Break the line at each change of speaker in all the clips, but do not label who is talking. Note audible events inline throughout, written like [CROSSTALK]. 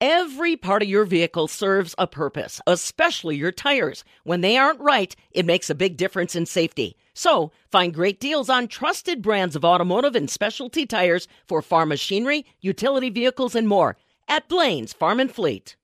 Every part of your vehicle serves a purpose, especially your tires. When they aren't right, it makes a big difference in safety. So, find great deals on trusted brands of automotive and specialty tires for farm machinery, utility vehicles, and more at Blaine's Farm and Fleet.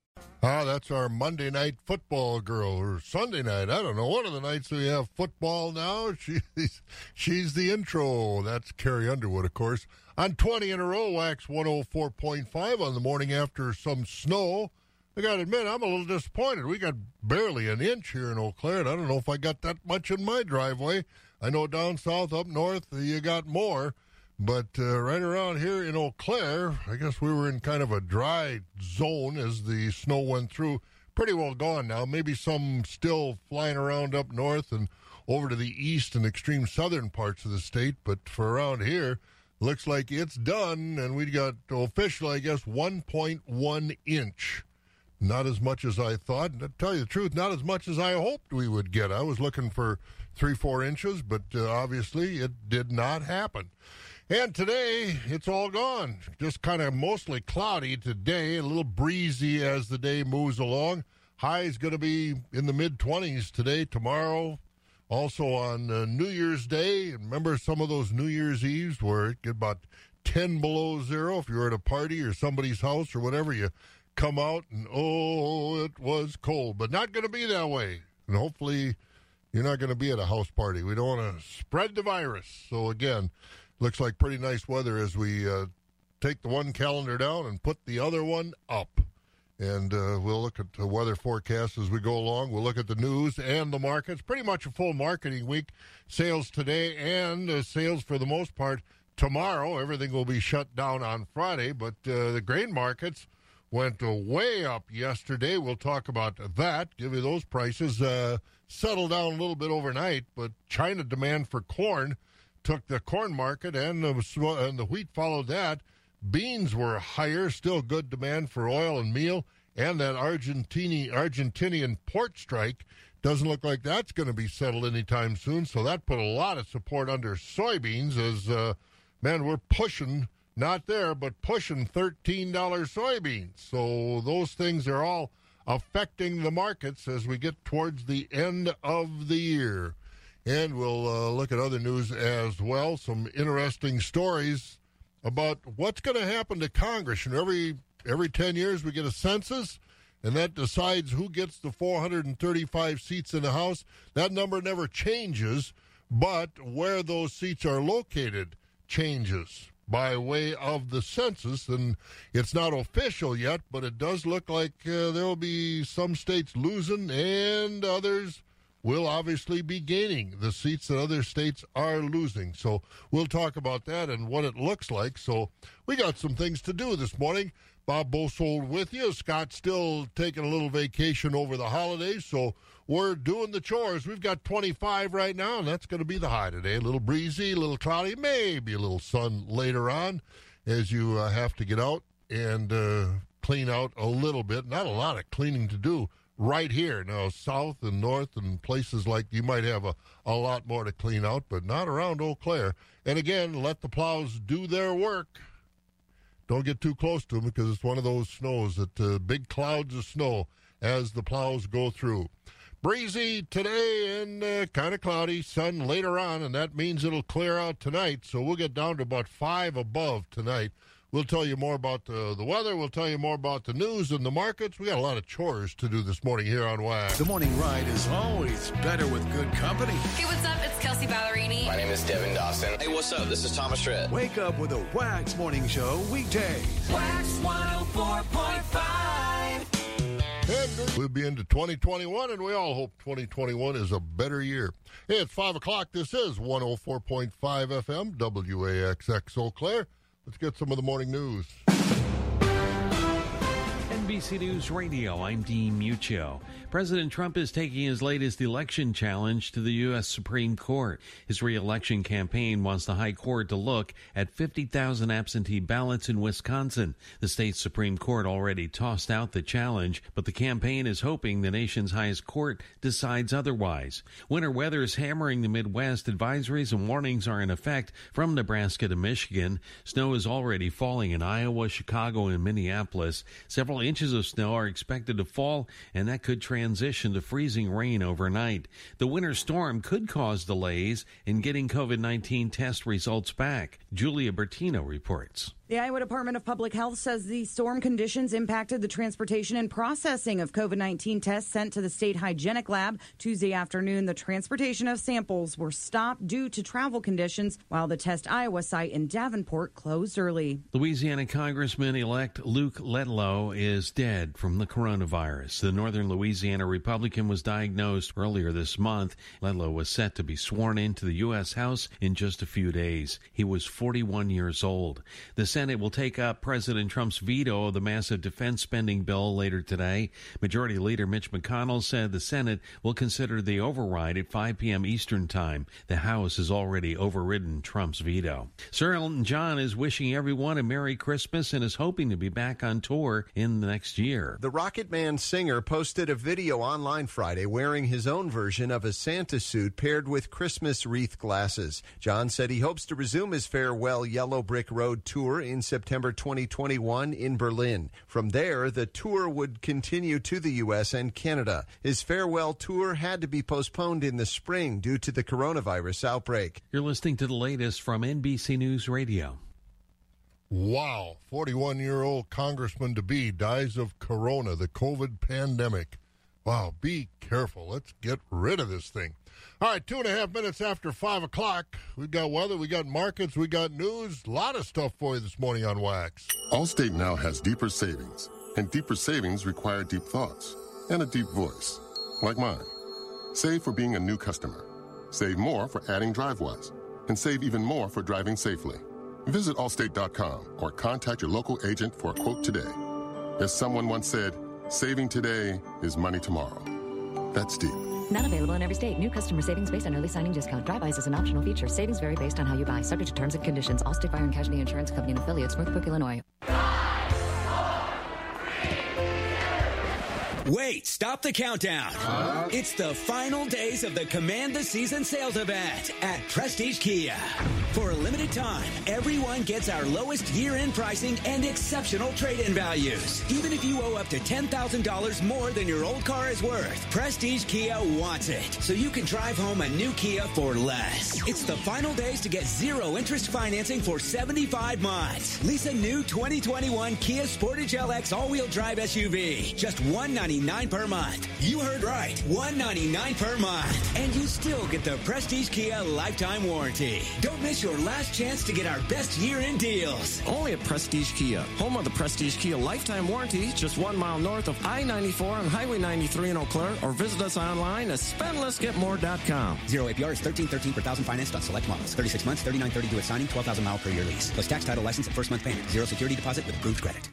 Ah, that's our Monday night football girl, or Sunday night. I don't know. One of the nights we have football now. [LAUGHS] She's she's the intro. That's Carrie Underwood, of course. On 20 in a row, Wax 104.5 on the morning after some snow. I got to admit, I'm a little disappointed. We got barely an inch here in Eau Claire, and I don't know if I got that much in my driveway. I know down south, up north, you got more. But uh, right around here in Eau Claire, I guess we were in kind of a dry zone as the snow went through. Pretty well gone now. Maybe some still flying around up north and over to the east and extreme southern parts of the state. But for around here, looks like it's done, and we got official, I guess, 1.1 inch. Not as much as I thought. And to tell you the truth, not as much as I hoped we would get. I was looking for three, four inches, but uh, obviously it did not happen. And today, it's all gone. Just kind of mostly cloudy today, a little breezy as the day moves along. High is going to be in the mid 20s today. Tomorrow, also on uh, New Year's Day, remember some of those New Year's Eves where it get about 10 below zero if you're at a party or somebody's house or whatever, you come out and oh, it was cold. But not going to be that way. And hopefully you're not going to be at a house party. We don't want to spread the virus. So again, looks like pretty nice weather as we uh, take the one calendar down and put the other one up and uh, we'll look at the weather forecast as we go along. We'll look at the news and the markets. Pretty much a full marketing week. Sales today and uh, sales for the most part tomorrow. Everything will be shut down on Friday, but uh, the grain markets went way up yesterday. We'll talk about that. Give you those prices. Uh, settled down a little bit overnight, but China demand for corn took the corn market and the, and the wheat followed that. Beans were higher, still good demand for oil and meal, and that Argentini, Argentinian port strike doesn't look like that's going to be settled anytime soon. So that put a lot of support under soybeans as, uh, man, we're pushing, not there, but pushing $13 soybeans. So those things are all affecting the markets as we get towards the end of the year. And we'll uh, look at other news as well. Some interesting stories about what's going to happen to Congress. And every every ten years we get a census, and that decides who gets the 435 seats in the House. That number never changes, but where those seats are located changes by way of the census. And it's not official yet, but it does look like uh, there will be some states losing and others will obviously be gaining the seats that other states are losing. So we'll talk about that and what it looks like. So we got some things to do this morning. Bob Bosold with you. Scott's still taking a little vacation over the holidays, so we're doing the chores. We've got 25 right now, and that's going to be the high today. A little breezy, a little cloudy, maybe a little sun later on as you uh, have to get out and uh, clean out a little bit. Not a lot of cleaning to do right here. Now, south and north and places like you might have a, a lot more to clean out, but not around Eau Claire. And again, let the plows do their work. Don't get too close to them because it's one of those snows that uh, big clouds of snow as the plows go through. Breezy today and uh, kind of cloudy, sun later on, and that means it'll clear out tonight. So we'll get down to about five above tonight. We'll tell you more about the, the weather. We'll tell you more about the news and the markets. We got a lot of chores to do this morning here on WAG.
The morning ride is always better with good company.
Hey, what's up? It's Kelsea Ballerini.
My name is Devin Dawson.
Hey, what's up? This is Thomas Rhett.
Wake up with a Wax Morning Show weekdays.
Wax 104.5.
We'll be into 2021, and we all hope 2021 is a better year. Hey, it's 5 o'clock. This is 104.5 FM, WAXX Eau Claire. Let's get some of the morning news.
NBC News Radio, I'm Dean Muccio.
President Trump is taking his latest election challenge to the U.S. Supreme Court. His reelection campaign wants the High Court to look at 50,000 absentee ballots in Wisconsin. The state Supreme Court already tossed out the challenge, but the campaign is hoping the nation's highest court decides otherwise. Winter weather is hammering the Midwest. Advisories and warnings are in effect from Nebraska to Michigan. Snow is already falling in Iowa, Chicago, and Minneapolis. Several inches of snow are expected to fall, and that could transfer transition to freezing rain overnight. The winter storm could cause delays in getting COVID 19 test results back. Julia Bertino reports.
The Iowa Department of Public Health says the storm conditions impacted the transportation and processing of COVID 19 tests sent to the state hygienic lab. Tuesday afternoon, the transportation of samples were stopped due to travel conditions, while the Test Iowa site in Davenport closed early.
Louisiana Congressman elect Luke Letlow is dead from the coronavirus. The Northern Louisiana Republican was diagnosed earlier this month. Letlow was set to be sworn into the U.S. House in just a few days. He was 41 years old. The Senate will take up President Trump's veto of the massive defense spending bill later today. Majority Leader Mitch McConnell said the Senate will consider the override at 5 p.m. Eastern Time. The House has already overridden Trump's veto. Sir Elton John is wishing everyone a Merry Christmas and is hoping to be back on tour in the next year.
The Rocket Man singer posted a video online Friday wearing his own version of a Santa suit paired with Christmas wreath glasses. John said he hopes to resume his farewell Yellow Brick Road tour in September 2021 in Berlin. From there, the tour would continue to the U.S. and Canada. His farewell tour had to be postponed in the spring due to the coronavirus outbreak.
You're listening to the latest from NBC News Radio.
Wow. 41 year old Congressman to be dies of corona, the COVID pandemic. Wow. Be careful. Let's get rid of this thing. All right, two and a half minutes after five o'clock. we've got weather, we got markets, we got news. A lot of stuff for you this morning on Wax.
Allstate now has deeper savings, and deeper savings require deep thoughts and a deep voice, like mine. Save for being a new customer. Save more for adding DriveWise, and save even more for driving safely. Visit Allstate.com or contact your local agent for a quote today. As someone once said, saving today is money tomorrow. That's deep.
Not available in every state. New customer savings based on early signing discount. Drivewise is an optional feature. Savings vary based on how you buy. Subject to terms and conditions. Allstate Fire and Casualty Insurance Company and affiliates. Northbrook, Illinois.
Wait, stop the countdown. Uh, it's the final days of the Command the Season sales event at Prestige Kia. For a limited time, everyone gets our lowest year-end pricing and exceptional trade-in values. Even if you owe up to $10,000 more than your old car is worth, Prestige Kia wants it. So you can drive home a new Kia for less. It's the final days to get zero interest financing for 75 months. Lease a new 2021 Kia Sportage LX all-wheel drive SUV. Just $199 199 per month. You heard right. 199 per month. And you still get the Prestige Kia lifetime warranty. Don't miss your last chance to get our best year-end deals.
Only at Prestige Kia, home of the Prestige Kia lifetime warranty, just one mile north of I-94 on Highway 93 in Eau Claire, or visit us online at spendlessgetmore.com.
Zero APR is 1313 per thousand financed on select models. 36 months, 3930 due at signing, 12,000 mile per year lease. Plus tax title license and first month payment. Zero security deposit with approved credit.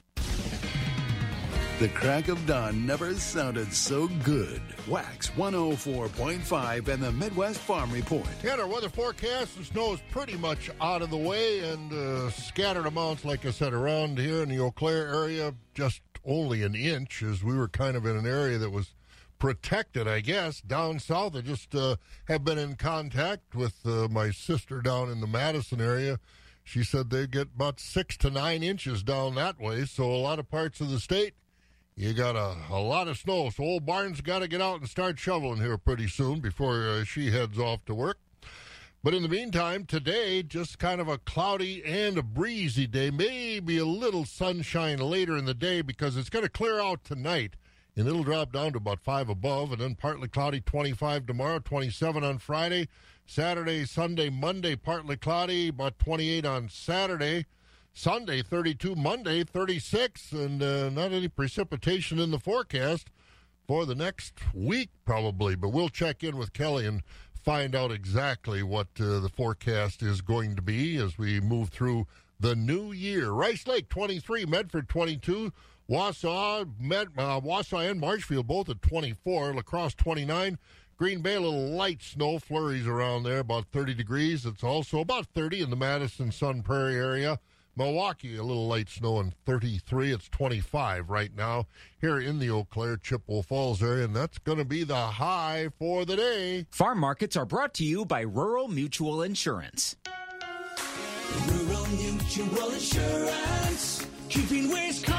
The crack of dawn never sounded so good. Wax 104.5 and the Midwest Farm Report.
Yeah, our weather forecast, the snow is pretty much out of the way and uh, scattered amounts, like I said, around here in the Eau Claire area, just only an inch, as we were kind of in an area that was protected, I guess. Down south, I just uh, have been in contact with uh, my sister down in the Madison area. She said they get about six to nine inches down that way, so a lot of parts of the state you got a, a lot of snow, so old Barnes got to get out and start shoveling here pretty soon before uh, she heads off to work. But in the meantime, today, just kind of a cloudy and a breezy day. Maybe a little sunshine later in the day because it's going to clear out tonight. And it'll drop down to about 5 above, and then partly cloudy 25 tomorrow, 27 on Friday. Saturday, Sunday, Monday, partly cloudy, about 28 on Saturday. Sunday 32, Monday 36, and uh, not any precipitation in the forecast for the next week, probably. But we'll check in with Kelly and find out exactly what uh, the forecast is going to be as we move through the new year. Rice Lake 23, Medford 22, Wausau, met, uh, Wausau and Marshfield both at 24. La Crosse 29. Green Bay, a little light snow flurries around there, about 30 degrees. It's also about 30 in the Madison Sun Prairie area. Milwaukee, a little light snow and 33. It's 25 right now here in the Eau Claire, Chippewa Falls area, and that's going to be the high for the day.
Farm markets are brought to you by Rural Mutual Insurance.
Rural Mutual Insurance, keeping Wisconsin strong.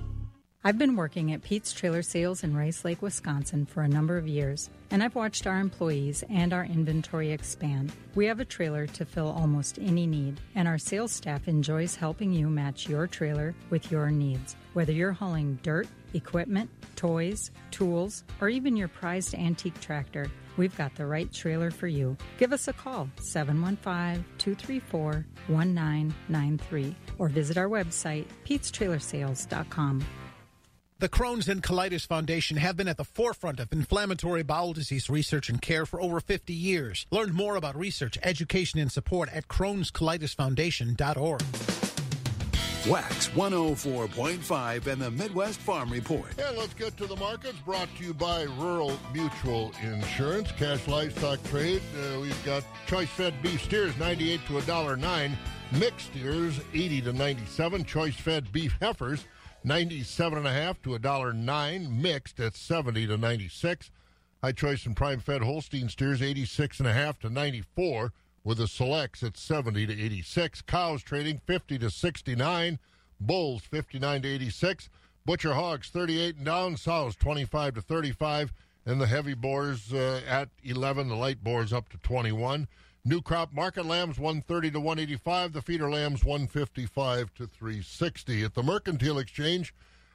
I've been working at Pete's Trailer Sales in Rice Lake, Wisconsin for a number of years, and I've watched our employees and our inventory expand. We have a trailer to fill almost any need, and our sales staff enjoys helping you match your trailer with your needs. Whether you're hauling dirt, equipment, toys, tools, or even your prized antique tractor, we've got the right trailer for you. Give us a call, 715 234 1993, or visit our website, petestrailersales.com.
The Crohn's and Colitis Foundation have been at the forefront of inflammatory bowel disease research and care for over 50 years. Learn more about research, education, and support at Crohn'sColitisFoundation.org.
Wax 104.5 and the Midwest Farm Report.
And let's get to the markets brought to you by Rural Mutual Insurance. Cash livestock trade. Uh, we've got choice fed beef steers 98 to $1.09. Mixed steers 80 to 97. Choice fed beef heifers 97 and a half to a dollar nine mixed at 70 to 96 high choice and prime fed holstein steers 86 and a half to 94 with the selects at 70 to 86 cows trading 50 to 69 bulls 59 to 86 butcher hogs 38 and down sows 25 to 35 and the heavy boars uh, at 11 the light boars up to 21 New crop market lambs 130 to 185. The feeder lambs 155 to 360. At the Mercantile Exchange,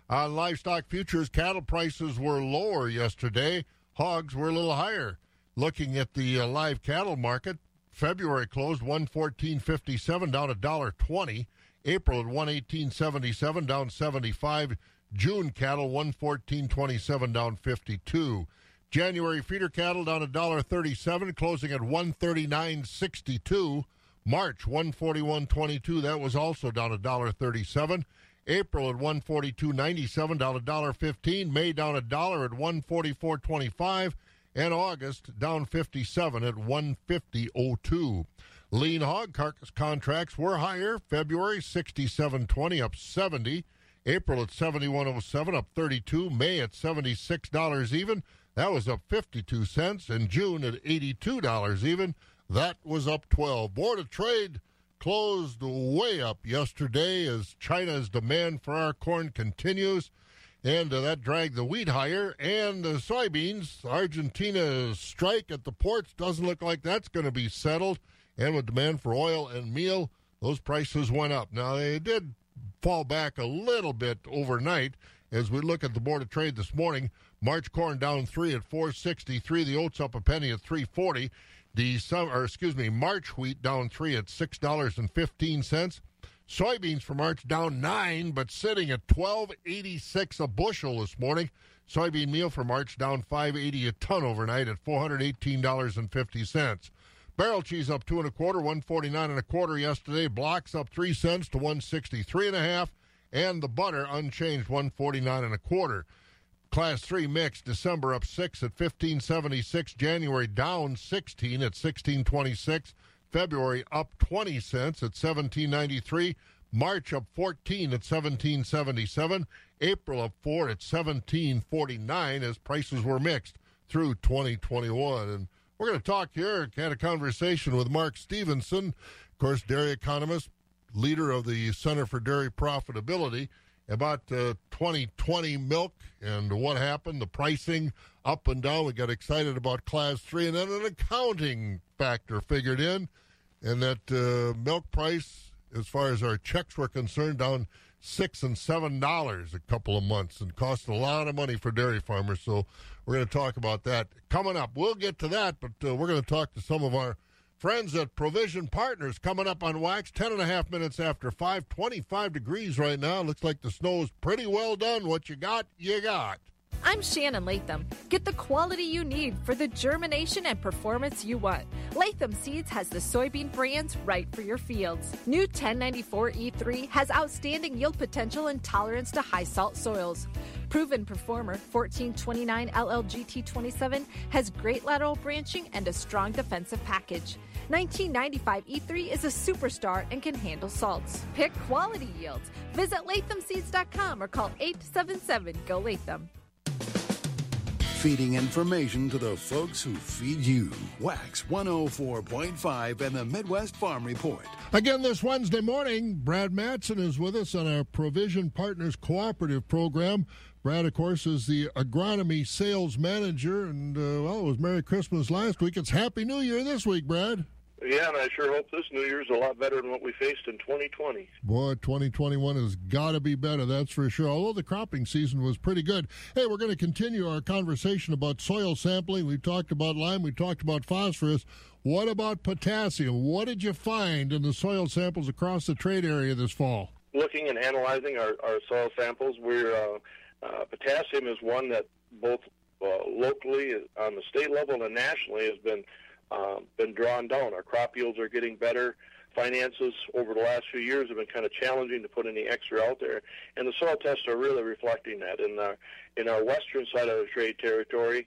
on livestock futures, cattle prices were lower yesterday. Hogs were a little higher. Looking at the uh, live cattle market, February closed 114.57 down a dollar 20. April at 118.77 down 75. June cattle 114.27 down 52. January feeder cattle down a dollar thirty-seven, closing at one thirty-nine sixty-two. March one forty-one twenty-two. That was also down a dollar thirty-seven. April at one forty-two ninety-seven, down a dollar fifteen. May down a dollar at one forty-four twenty-five, and August down fifty-seven at one fifty oh two. Lean hog carcass contracts were higher. February sixty-seven twenty, up seventy. April at seventy-one oh seven, up thirty-two. May at seventy-six dollars even. That was up 52 cents. In June at $82 even. That was up 12. Board of Trade closed way up yesterday as China's demand for our corn continues. And uh, that dragged the wheat higher and the soybeans. Argentina's strike at the ports doesn't look like that's going to be settled. And with demand for oil and meal, those prices went up. Now, they did fall back a little bit overnight as we look at the Board of Trade this morning. March corn down three at 463. The oats up a penny at 340. The some, or excuse me, March wheat down three at six dollars and fifteen cents. Soybeans for March down nine, but sitting at 12.86 a bushel this morning. Soybean meal for March down 5.80 a ton overnight at $418.50. Barrel cheese up two and a quarter, 149 and a quarter yesterday. Blocks up three cents to 163 and a half, and the butter unchanged, 149 and a quarter. Class 3 mix, December up 6 at 1576, January down 16 at 1626, February up 20 cents at 1793, March up 14 at 1777, April up 4 at 1749 as prices were mixed through 2021. And we're going to talk here, had a conversation with Mark Stephenson, of course, dairy economist, leader of the Center for Dairy Profitability about uh, 2020 milk and what happened, the pricing up and down. We got excited about class three, and then an accounting factor figured in, and that uh, milk price, as far as our checks were concerned, down six and seven dollars a couple of months and cost a lot of money for dairy farmers. So we're going to talk about that coming up. We'll get to that, but uh, we're going to talk to some of our friends at Provision Partners coming up on Wax. Ten and a half minutes after five, 25 degrees right now. Looks like the snow's pretty well done. What you got, you got.
I'm Shannon Latham. Get the quality you need for the germination and performance you want. Latham Seeds has the soybean brands right for your fields. New 1094E3 has outstanding yield potential and tolerance to high salt soils. Proven Performer 1429 LLGT27 has great lateral branching and a strong defensive package. 1995 E3 is a superstar and can handle salts. Pick quality yields. Visit lathamseeds.com or call 877 GO Latham
feeding information to the folks who feed you. Wax 104.5 and the Midwest Farm Report.
Again, this Wednesday morning, Brad Matson is with us on our Provision Partners Cooperative Program. Brad, of course, is the agronomy sales manager, and uh, well, it was Merry Christmas last week. It's Happy New Year this week, Brad.
Yeah, and I sure hope this New Year's a lot better than what we faced in 2020.
Boy, 2021 has got to be better, that's for sure. Although the cropping season was pretty good. Hey, we're going to continue our conversation about soil sampling. We talked about lime, we talked about phosphorus. What about potassium? What did you find in the soil samples across the trade area this fall?
Looking and analyzing our, our soil samples, we're uh, uh, potassium is one that both uh, locally on the state level and nationally has been um, been drawn down. Our crop yields are getting better. Finances over the last few years have been kind of challenging to put any extra out there, and the soil tests are really reflecting that. In our in our western side of the trade territory,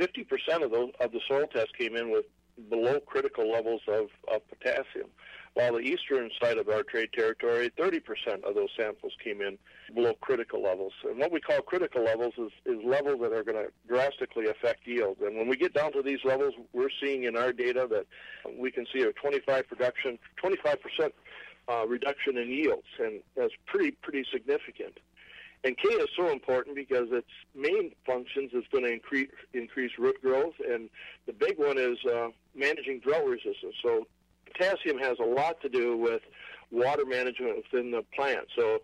50% of those of the soil tests came in with below critical levels of, of potassium while the eastern side of our trade territory, 30% of those samples came in below critical levels. And what we call critical levels is, is levels that are going to drastically affect yield. And when we get down to these levels, we're seeing in our data that we can see a 25 production, 25% uh, reduction in yields, and that's pretty pretty significant. And K is so important because its main functions is going to increase increase root growth, and the big one is uh, managing drought resistance. So potassium has a lot to do with water management within the plant. So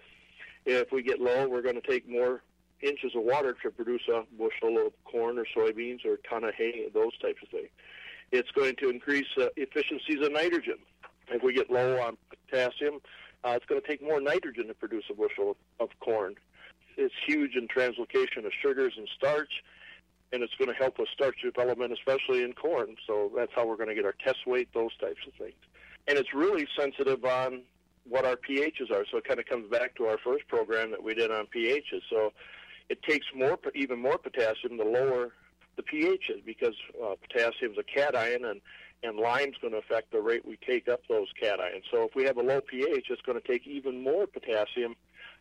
if we get low, we're going to take more inches of water to produce a bushel of corn or soybeans or a ton of hay, those types of things. It's going to increase uh, efficiencies of nitrogen. If we get low on potassium, uh, it's going to take more nitrogen to produce a bushel of, of corn. It's huge in translocation of sugars and starch and it's going to help with starch development, especially in corn. So that's how we're going to get our test weight, those types of things. And it's really sensitive on what our pHs are. So it kind of comes back to our first program that we did on pHs. So it takes more, even more potassium the lower the pH is because uh, potassium is a cation and and lime's going to affect the rate we take up those cations. So if we have a low pH, it's going to take even more potassium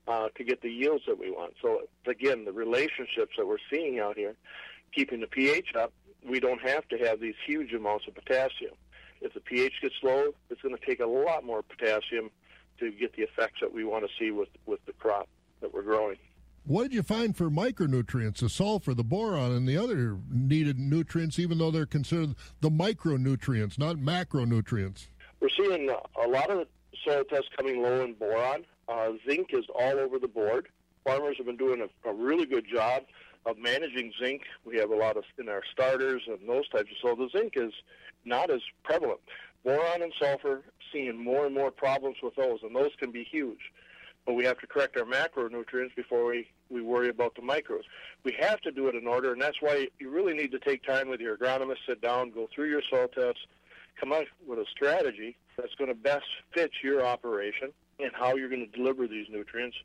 uh, to get the yields that we want. So again, the relationships that we're seeing out here keeping the pH up, we don't have to have these huge amounts of potassium. If the pH gets low, it's going to take a lot more potassium to get the effects that we want to see with, with the crop that we're growing.
What did you find for micronutrients, the sulfur, the boron, and the other needed nutrients, even though they're considered the micronutrients, not macronutrients?
We're seeing a lot of soil tests coming low in boron. Uh, zinc is all over the board. Farmers have been doing a, a really good job of managing zinc. We have a lot of in our starters and those types of so the zinc is not as prevalent. Boron and sulfur, seeing more and more problems with those, and those can be huge. But we have to correct our macronutrients before we, we worry about the micros. We have to do it in order, and that's why you really need to take time with your agronomist, sit down, go through your soil tests, come up with a strategy that's going to best fit your operation and how you're going to deliver these nutrients.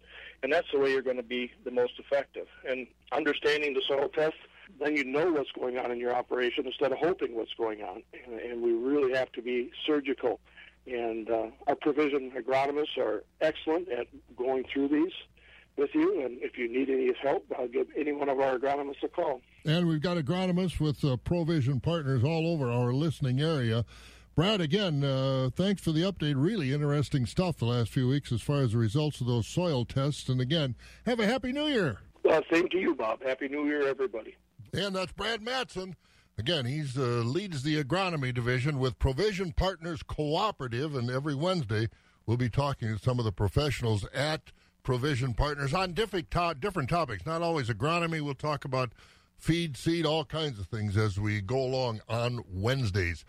And that's the way you're going to be the most effective. And understanding the soil test, then you know what's going on in your operation instead of hoping what's going on. And, and we really have to be surgical. And uh, our provision agronomists are excellent at going through these with you. And if you need any help, I'll give any one of our agronomists a call.
And we've got agronomists with uh, Provision partners all over our listening area. Brad, again, uh, thanks for the update. Really interesting stuff the last few weeks as far as the results of those soil tests. And again, have a happy new year.
Uh, same to you, Bob. Happy New Year, everybody.
And that's Brad Matson. Again, he uh, leads the agronomy division with Provision Partners Cooperative, and every Wednesday we'll be talking to some of the professionals at provision partners on different, to- different topics, not always agronomy. We'll talk about feed, seed, all kinds of things as we go along on Wednesdays.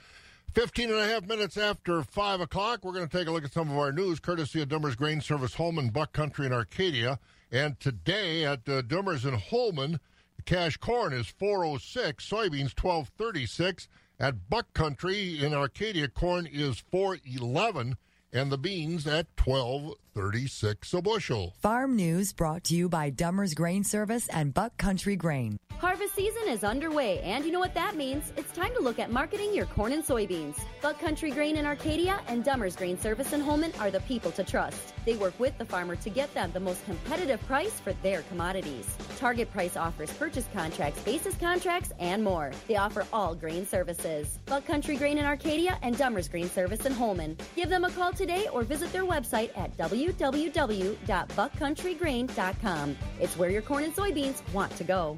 15 and a half minutes after 5 o'clock, we're going to take a look at some of our news, courtesy of Dummer's Grain Service Holmen, Buck Country, and Arcadia. And today at uh, Dummer's in Holmen, cash corn is 406, soybeans 1236. At Buck Country in Arcadia, corn is 411 and the beans at 1236 a bushel.
Farm news brought to you by Dummer's Grain Service and Buck Country Grain.
Harvest season is underway, and you know what that means. It's time to look at marketing your corn and soybeans. Buck Country Grain in Arcadia and Dummer's Grain Service in Holmen are the people to trust. They work with the farmer to get them the most competitive price for their commodities. Target Price offers purchase contracts, basis contracts, and more. They offer all grain services. Buck Country Grain in Arcadia and Dummer's Grain Service in Holmen. Give them a call today or visit their website at www.buckcountrygrain.com. It's where your corn and soybeans want to go.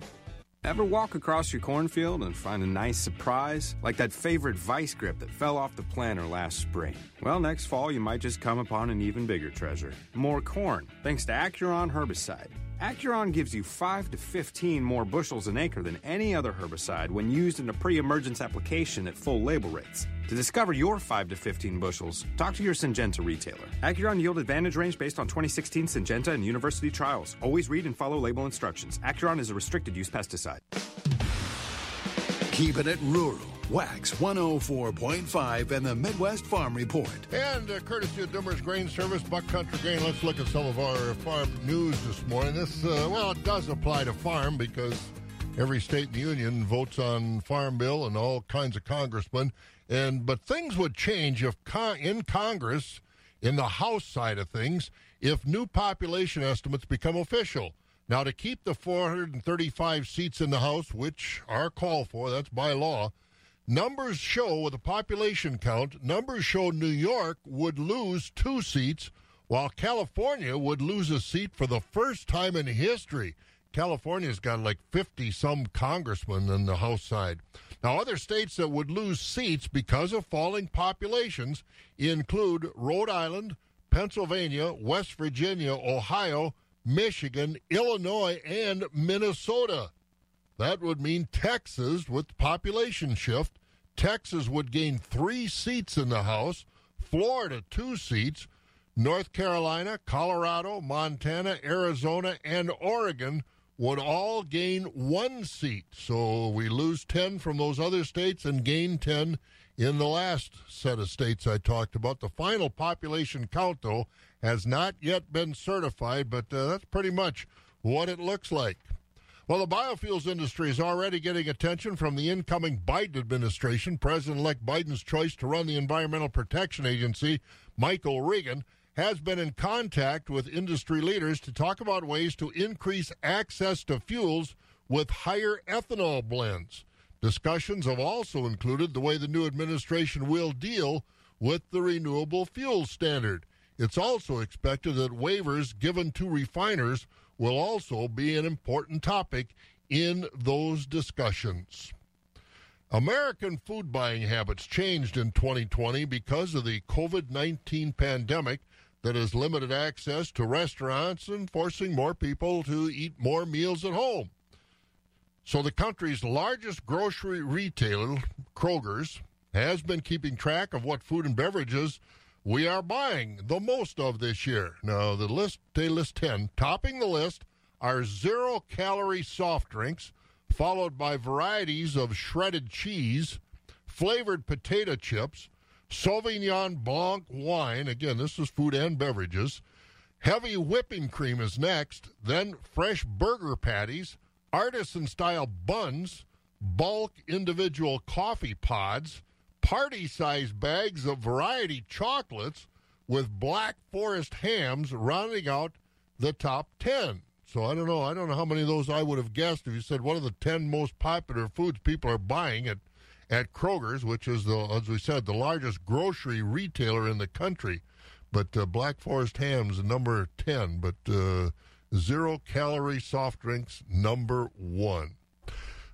Ever walk across your cornfield and find a nice surprise? Like that favorite vice grip that fell off the planter last spring. Well, next fall you might just come upon an even bigger treasure. More corn, thanks to Acuron herbicide. Acuron gives you 5 to 15 more bushels an acre than any other herbicide when used in a pre emergence application at full label rates. To discover your 5 to 15 bushels, talk to your Syngenta retailer. Acuron Yield Advantage range based on 2016 Syngenta and university trials. Always read and follow label instructions. Acuron is a restricted use pesticide.
Keeping it rural. Wax 104.5 and the Midwest Farm Report.
And uh, courtesy of Dummer's Grain Service, Buck Country Grain, let's look at some of our farm news this morning. This, uh, well, it does apply to farm because every state in the union votes on farm bill and all kinds of congressmen. And but things would change if con- in Congress, in the House side of things, if new population estimates become official. Now, to keep the 435 seats in the House, which are called for, that's by law, numbers show with a population count, numbers show New York would lose two seats, while California would lose a seat for the first time in history. California's got like 50 some congressmen on the House side. Now, other states that would lose seats because of falling populations include Rhode Island, Pennsylvania, West Virginia, Ohio, Michigan, Illinois, and Minnesota. That would mean Texas, with population shift, Texas would gain three seats in the House, Florida, two seats, North Carolina, Colorado, Montana, Arizona, and Oregon would all gain one seat. So we lose 10 from those other states and gain 10 in the last set of states I talked about. The final population count, though, has not yet been certified, but uh, that's pretty much what it looks like. Well, the biofuels industry is already getting attention from the incoming Biden administration. President elect Biden's choice to run the Environmental Protection Agency, Michael Regan, has been in contact with industry leaders to talk about ways to increase access to fuels with higher ethanol blends. Discussions have also included the way the new administration will deal with the renewable fuel standard. It's also expected that waivers given to refiners will also be an important topic in those discussions. American food buying habits changed in 2020 because of the COVID 19 pandemic that has limited access to restaurants and forcing more people to eat more meals at home. So, the country's largest grocery retailer, Kroger's, has been keeping track of what food and beverages we are buying the most of this year. Now, the list, they list 10. Topping the list are zero calorie soft drinks, followed by varieties of shredded cheese, flavored potato chips, Sauvignon Blanc wine. Again, this is food and beverages. Heavy whipping cream is next, then fresh burger patties, artisan style buns, bulk individual coffee pods, party sized bags of variety chocolates with Black Forest hams rounding out the top 10. So I don't know. I don't know how many of those I would have guessed if you said one of the 10 most popular foods people are buying at, at Kroger's, which is, the, as we said, the largest grocery retailer in the country. But uh, Black Forest hams, number 10. But uh, zero calorie soft drinks, number one.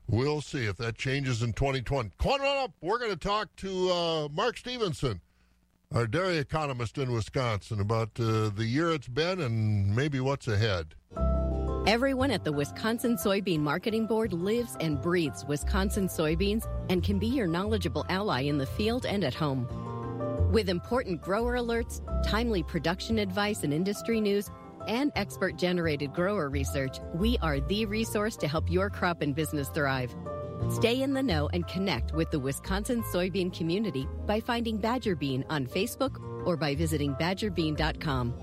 We'll see if that changes in 2020. Coming up, we're going to talk to uh, Mark Stephenson our dairy economist in Wisconsin, about uh, the year it's been and maybe what's ahead.
Everyone at the Wisconsin Soybean Marketing Board lives and breathes Wisconsin soybeans and can be your knowledgeable ally in the field and at home. With important grower alerts, timely production advice and industry news, and expert generated grower research, we are the resource to help your crop and business thrive. Stay in the know and connect with the Wisconsin soybean community by finding Badger Bean on Facebook or by visiting badgerbean.com.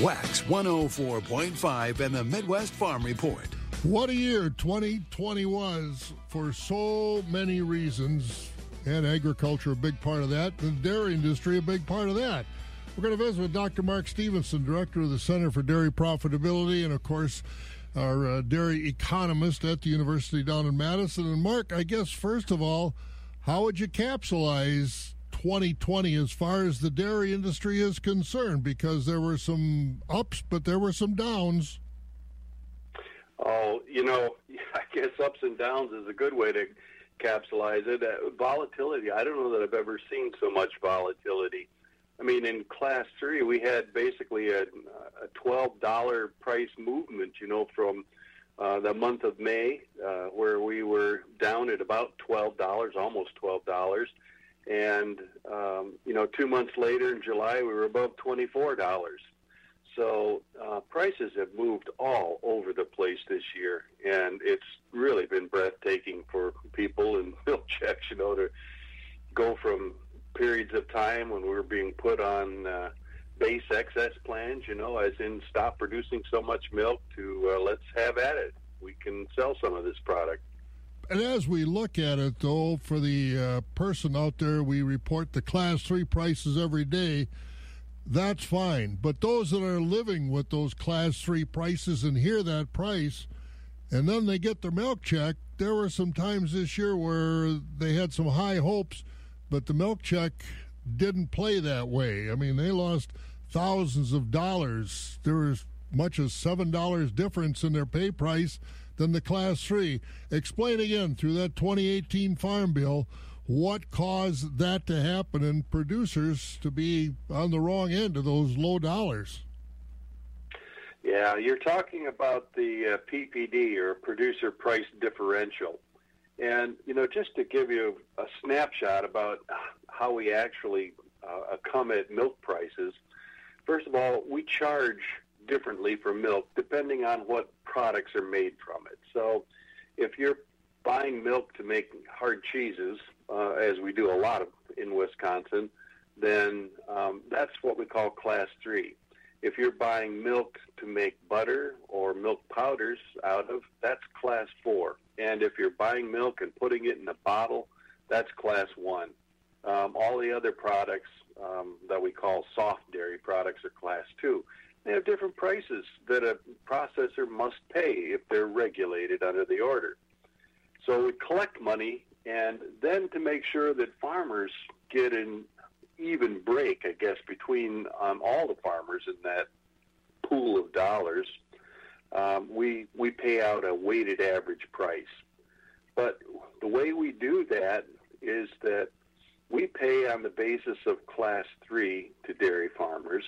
Wax 104.5 and the Midwest Farm Report.
What a year 2020 was for so many reasons, and agriculture a big part of that, the dairy industry a big part of that. We're going to visit with Dr. Mark Stephenson, director of the Center for Dairy Profitability, and of course, our uh, dairy economist at the university down in Madison. And Mark, I guess first of all, how would you capsulize 2020 as far as the dairy industry is concerned? Because there were some ups, but there were some downs.
Oh, you know, [LAUGHS] I guess ups and downs is a good way to capsulize it. Uh, volatility, I don't know that I've ever seen so much volatility. I mean, in class three, we had basically a, a $12 price movement, you know, from uh, the month of May, uh, where we were down at about $12, almost $12. And, um, you know, two months later in July, we were above $24. So uh, prices have moved all over the place this year, and it's really been breathtaking for people in [LAUGHS] milk checks, you know, to go from periods of time when we were being put on uh, base excess plans, you know, as in stop producing so much milk to uh, let's have at it. We can sell some of this product.
And as we look at it, though, for the uh, person out there, we report the class three prices every day. That's fine. But those that are living with those class three prices and hear that price, and then they get their milk check, there were some times this year where they had some high hopes, but the milk check didn't play that way. I mean, they lost thousands of dollars. There was much as $7 difference in their pay price than the Class 3. Explain again through that 2018 Farm Bill what caused that to happen and producers to be on the wrong end of those low dollars.
Yeah, you're talking about the uh, PPD or producer price differential. And, you know, just to give you a snapshot about how we actually uh, come at milk prices, first of all, we charge differently for milk depending on what products are made from it. So if you're buying milk to make hard cheeses, uh, as we do a lot of in Wisconsin, then um, that's what we call class three. If you're buying milk to make butter or milk powders out of, that's class four. And if you're buying milk and putting it in a bottle, that's class one. Um, all the other products um, that we call soft dairy products are class two. They have different prices that a processor must pay if they're regulated under the order. So we collect money, and then to make sure that farmers get an even break, I guess, between um, all the farmers in that pool of dollars, um, we we pay out a weighted average price. But the way we do that is that we pay on the basis of class three to dairy farmers,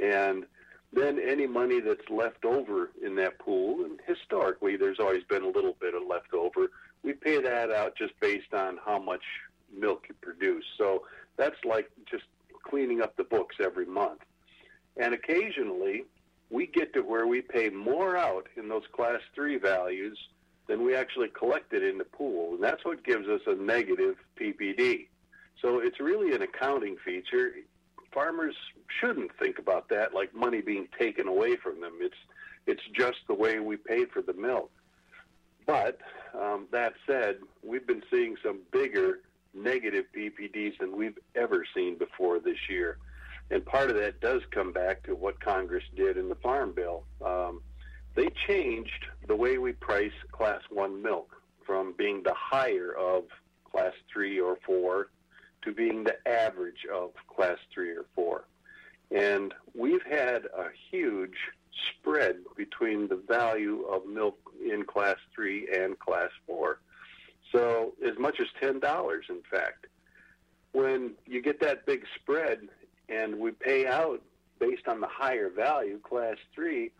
and then any money that's left over in that pool, and historically there's always been a little bit of leftover, we pay that out just based on how much milk you produce. So that's like just cleaning up the books every month. And occasionally we get to where we pay more out in those class three values than we actually collected in the pool. And that's what gives us a negative PPD. So it's really an accounting feature farmers shouldn't think about that like money being taken away from them. It's it's just the way we pay for the milk. But um, that said, we've been seeing some bigger negative PPDs than we've ever seen before this year. And part of that does come back to what Congress did in the Farm Bill. Um, they changed the way we price Class 1 milk from being the higher of Class 3 or 4 to being the average of class three or four. And we've had a huge spread between the value of milk in class three and class four. So as much as ten dollars, in fact. When you get that big spread, and we pay out based on the higher value, class three,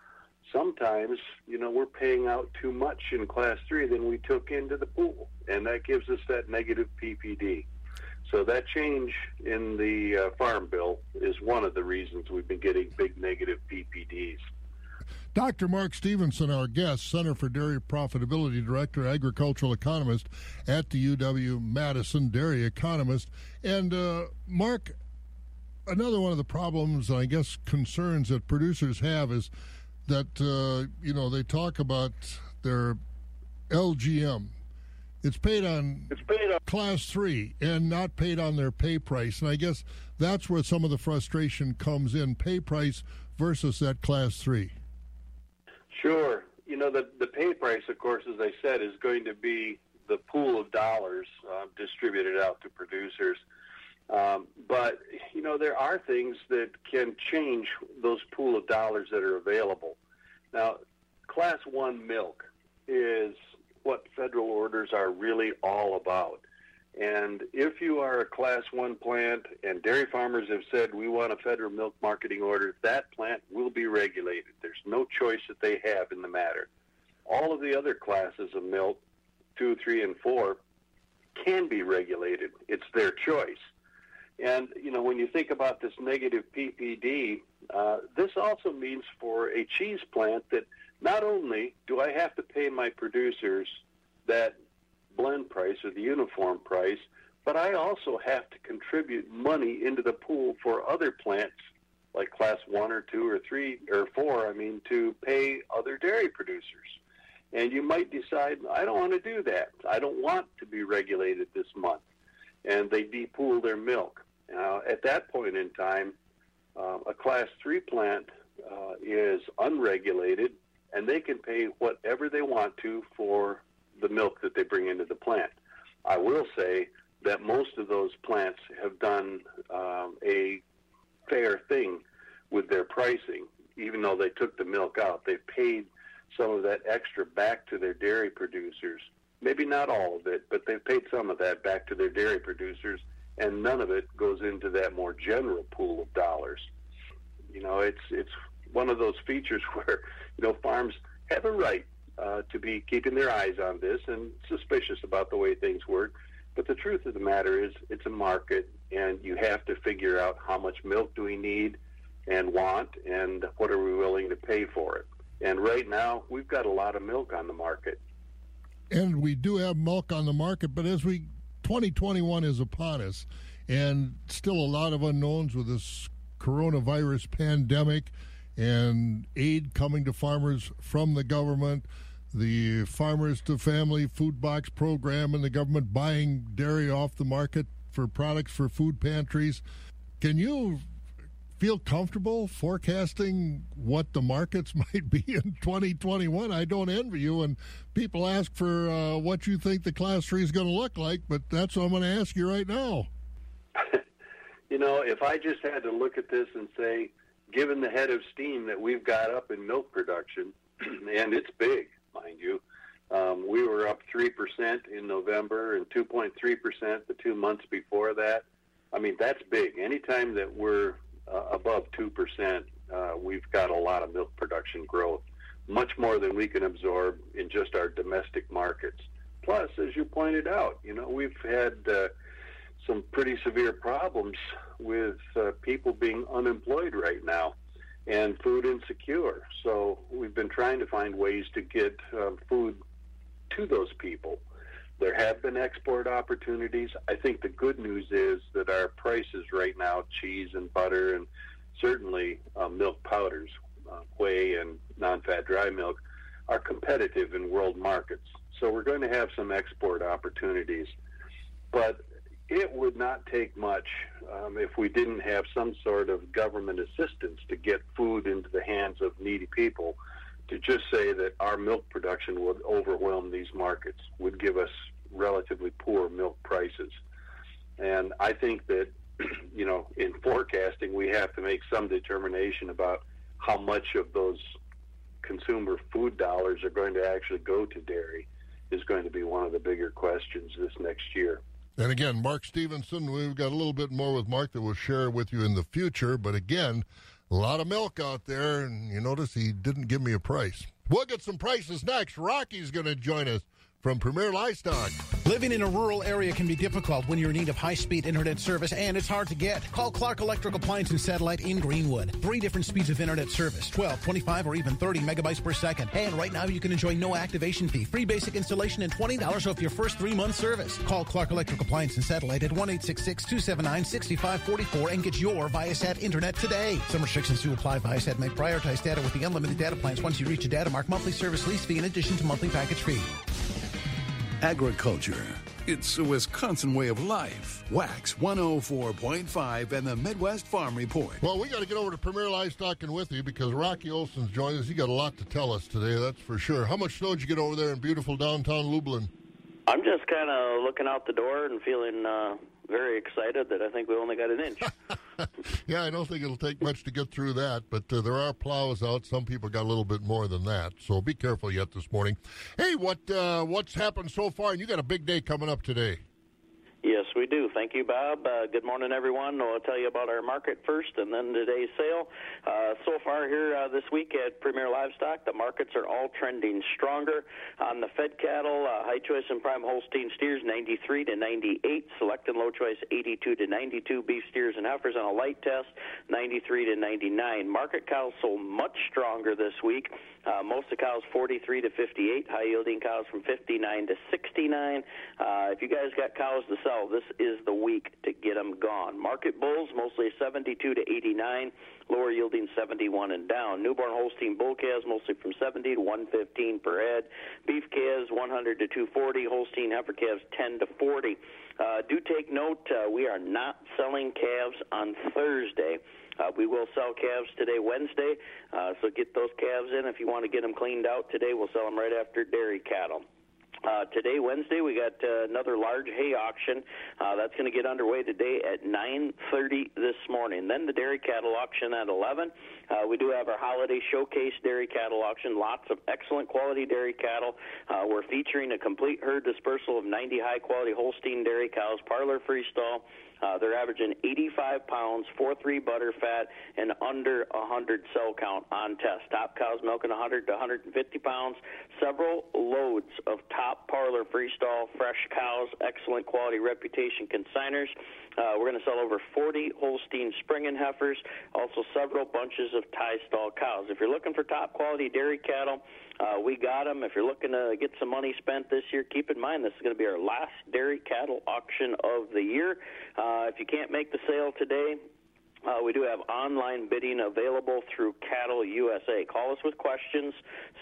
sometimes you know we're paying out too much in class three than we took into the pool, and that gives us that negative PPD. So that change in the uh, farm bill is one of the reasons we've been getting big negative PPDs.
Dr. Mark Stephenson, our guest, Center for Dairy Profitability Director, agricultural economist at the UW Madison, dairy economist. And uh, Mark, another one of the problems, I guess, concerns that producers have is that, uh, you know, they talk about their LGM. It's paid on
it's paid on
class three and not paid on their pay price. And I guess that's where some of the frustration comes in pay price versus that class three.
Sure. You know, the, the pay price, of course, as I said, is going to be the pool of dollars uh, distributed out to producers. Um, but, you know, there are things that can change those pool of dollars that are available. Now, class one milk is what federal orders are really all about. And if you are a class one plant and dairy farmers have said we want a federal milk marketing order, that plant will be regulated. There's no choice that they have in the matter. All of the other classes of milk, two, three, and four, can be regulated. It's their choice. And, you know, when you think about this negative PPD, uh, this also means for a cheese plant that not only do I have to pay my producers that blend price or the uniform price, but I also have to contribute money into the pool for other plants like class one or two or three or four, I mean, to pay other dairy producers. And you might decide, I don't want to do that. I don't want to be regulated this month. And they depool their milk. Now, at that point in time, uh, a class three plant uh, is unregulated and they can pay whatever they want to for the milk that they bring into the plant. I will say that most of those plants have done um, a fair thing with their pricing, even though they took the milk out. They paid some of that extra back to their dairy producers. Maybe not all of it, but they've paid some of that back to their dairy producers, and none of it goes into that more general pool of dollars. You know, it's it's one of those features [LAUGHS] where you know farms have a right uh, to be keeping their eyes on this and suspicious about the way things work. But the truth of the matter is, it's a market, and you have to figure out how much milk do we need and want, and what are we willing to pay for it. And right now, we've got a lot of milk on the market.
And we do have milk on the market, but as we 2021 is upon us, and still a lot of unknowns with this coronavirus pandemic and aid coming to farmers from the government, the Farmers to Family Food Box Program, and the government buying dairy off the market for products for food pantries. Can you feel comfortable forecasting what the markets [LAUGHS] might be in 2021? I don't envy you. And people ask for uh, what you think the Class 3 is going to look like, but that's what I'm going to ask you right now. [LAUGHS]
you know, if I just had to look at this and say, given the head of steam that we've got up in milk production, [CLEARS THROAT] and it's big, mind you, um, we were up 3% in November and 2.3% the two months before that. I mean, that's big. Anytime that we're uh, above 2%, uh, we've got a lot of milk production growth, much more than we can absorb in just our domestic markets. Plus, as you pointed out, you know, we've had uh, some pretty severe problems with uh, people being unemployed right now and food insecure. So we've been trying to find ways to get uh, food to those people. There have been export opportunities. I think the good news is that our prices right now, cheese and butter, and certainly uh, milk powders, uh, whey and non-fat dry milk, are competitive in world markets. So we're going to have some export opportunities. But it would not take much um, if we didn't have some sort of government assistance to get food into the hands of needy people to just say that our milk production would overwhelm these markets, would give us relatively poor milk prices. And I think that, [CLEARS THROAT] you know, in forecasting, we have to make some determination about how much of those consumer food dollars are going to actually go to dairy is going to be one of the bigger questions this next year.
And again, Mark Stephenson, we've got a little bit more with Mark that we'll share with you in the future. But again, a lot of milk out there, and you notice he didn't give me a price. We'll get some prices next. Rocky's going to join us from Premier Livestock.
Living in a rural area can be difficult when you're in need of high speed internet service and it's hard to get. Call Clark Electric Appliance and Satellite in Greenwood. Three different speeds of internet service 12, 25, or even 30 megabytes per second. And right now you can enjoy no activation fee, free basic installation, and $20 off your first three month service. Call Clark Electric Appliance and Satellite at 1 279 6544 and get your Viasat internet today. Some restrictions do apply. Viasat may prioritize data with the unlimited data plans once you reach a data mark monthly service lease fee in addition to monthly package fee.
Agriculture. It's a Wisconsin way of life. Wax 104.5 and the Midwest Farm Report.
Well, we got to get over to Premier Livestock and Withee because Rocky Olson's joined us. He got a lot to tell us today, that's for sure. How much snow did you get over there in beautiful downtown Lublin?
I'm just kind of looking out the door and feeling uh, very excited that I think we only got an inch. [LAUGHS]
yeah, I don't think it'll take much to get through that, but uh, there are plows out. Some people got a little bit more than that, so be careful yet this morning. Hey, what uh, what's happened so far? And you got a big day coming up today.
Yes, we do. Thank you, Bob. Uh, good morning, everyone. I'll tell you about our market first and then today's sale. Uh, so far here uh, this week at Premier Livestock, the markets are all trending stronger. On the fed cattle, uh, high choice and prime Holstein steers 93 to 98, select and low choice 82 to 92, beef steers and heifers on a light test 93 to 99. Market cows sold much stronger this week. Uh, most of cows 43 to 58, high yielding cows from 59 to 69. Uh, if you guys got cows to sell, this is the week to get them gone. Market bulls mostly 72 to 89, lower yielding 71 and down. Newborn Holstein bull calves mostly from 70 to 115 per head. Beef calves 100 to 240. Holstein heifer calves 10 to 40. Uh, do take note, uh, we are not selling calves on Thursday. Uh, we will sell calves today, Wednesday, uh, so get those calves in if you want to get them cleaned out today. We'll sell them right after dairy cattle. Uh, today, Wednesday, we got uh, another large hay auction. Uh, that's going to get underway today at 9:30 this morning. Then the dairy cattle auction at 11. Uh, we do have our holiday showcase dairy cattle auction. Lots of excellent quality dairy cattle. Uh, we're featuring a complete herd dispersal of 90 high quality Holstein dairy cows, parlor freestall. Uh, they're averaging 85 pounds, 4-3 butter fat, and under 100 cell count on test. Top cows milking 100 to 150 pounds. Several loads of top parlor freestall fresh cows, excellent quality reputation consigners. Uh, we're going to sell over 40 Holstein springing heifers, also several bunches of tie stall cows. If you're looking for top quality dairy cattle, uh, we got them. If you're looking to get some money spent this year, keep in mind this is going to be our last dairy cattle auction of the year. Uh, if you can't make the sale today, uh, we do have online bidding available through Cattle USA. Call us with questions,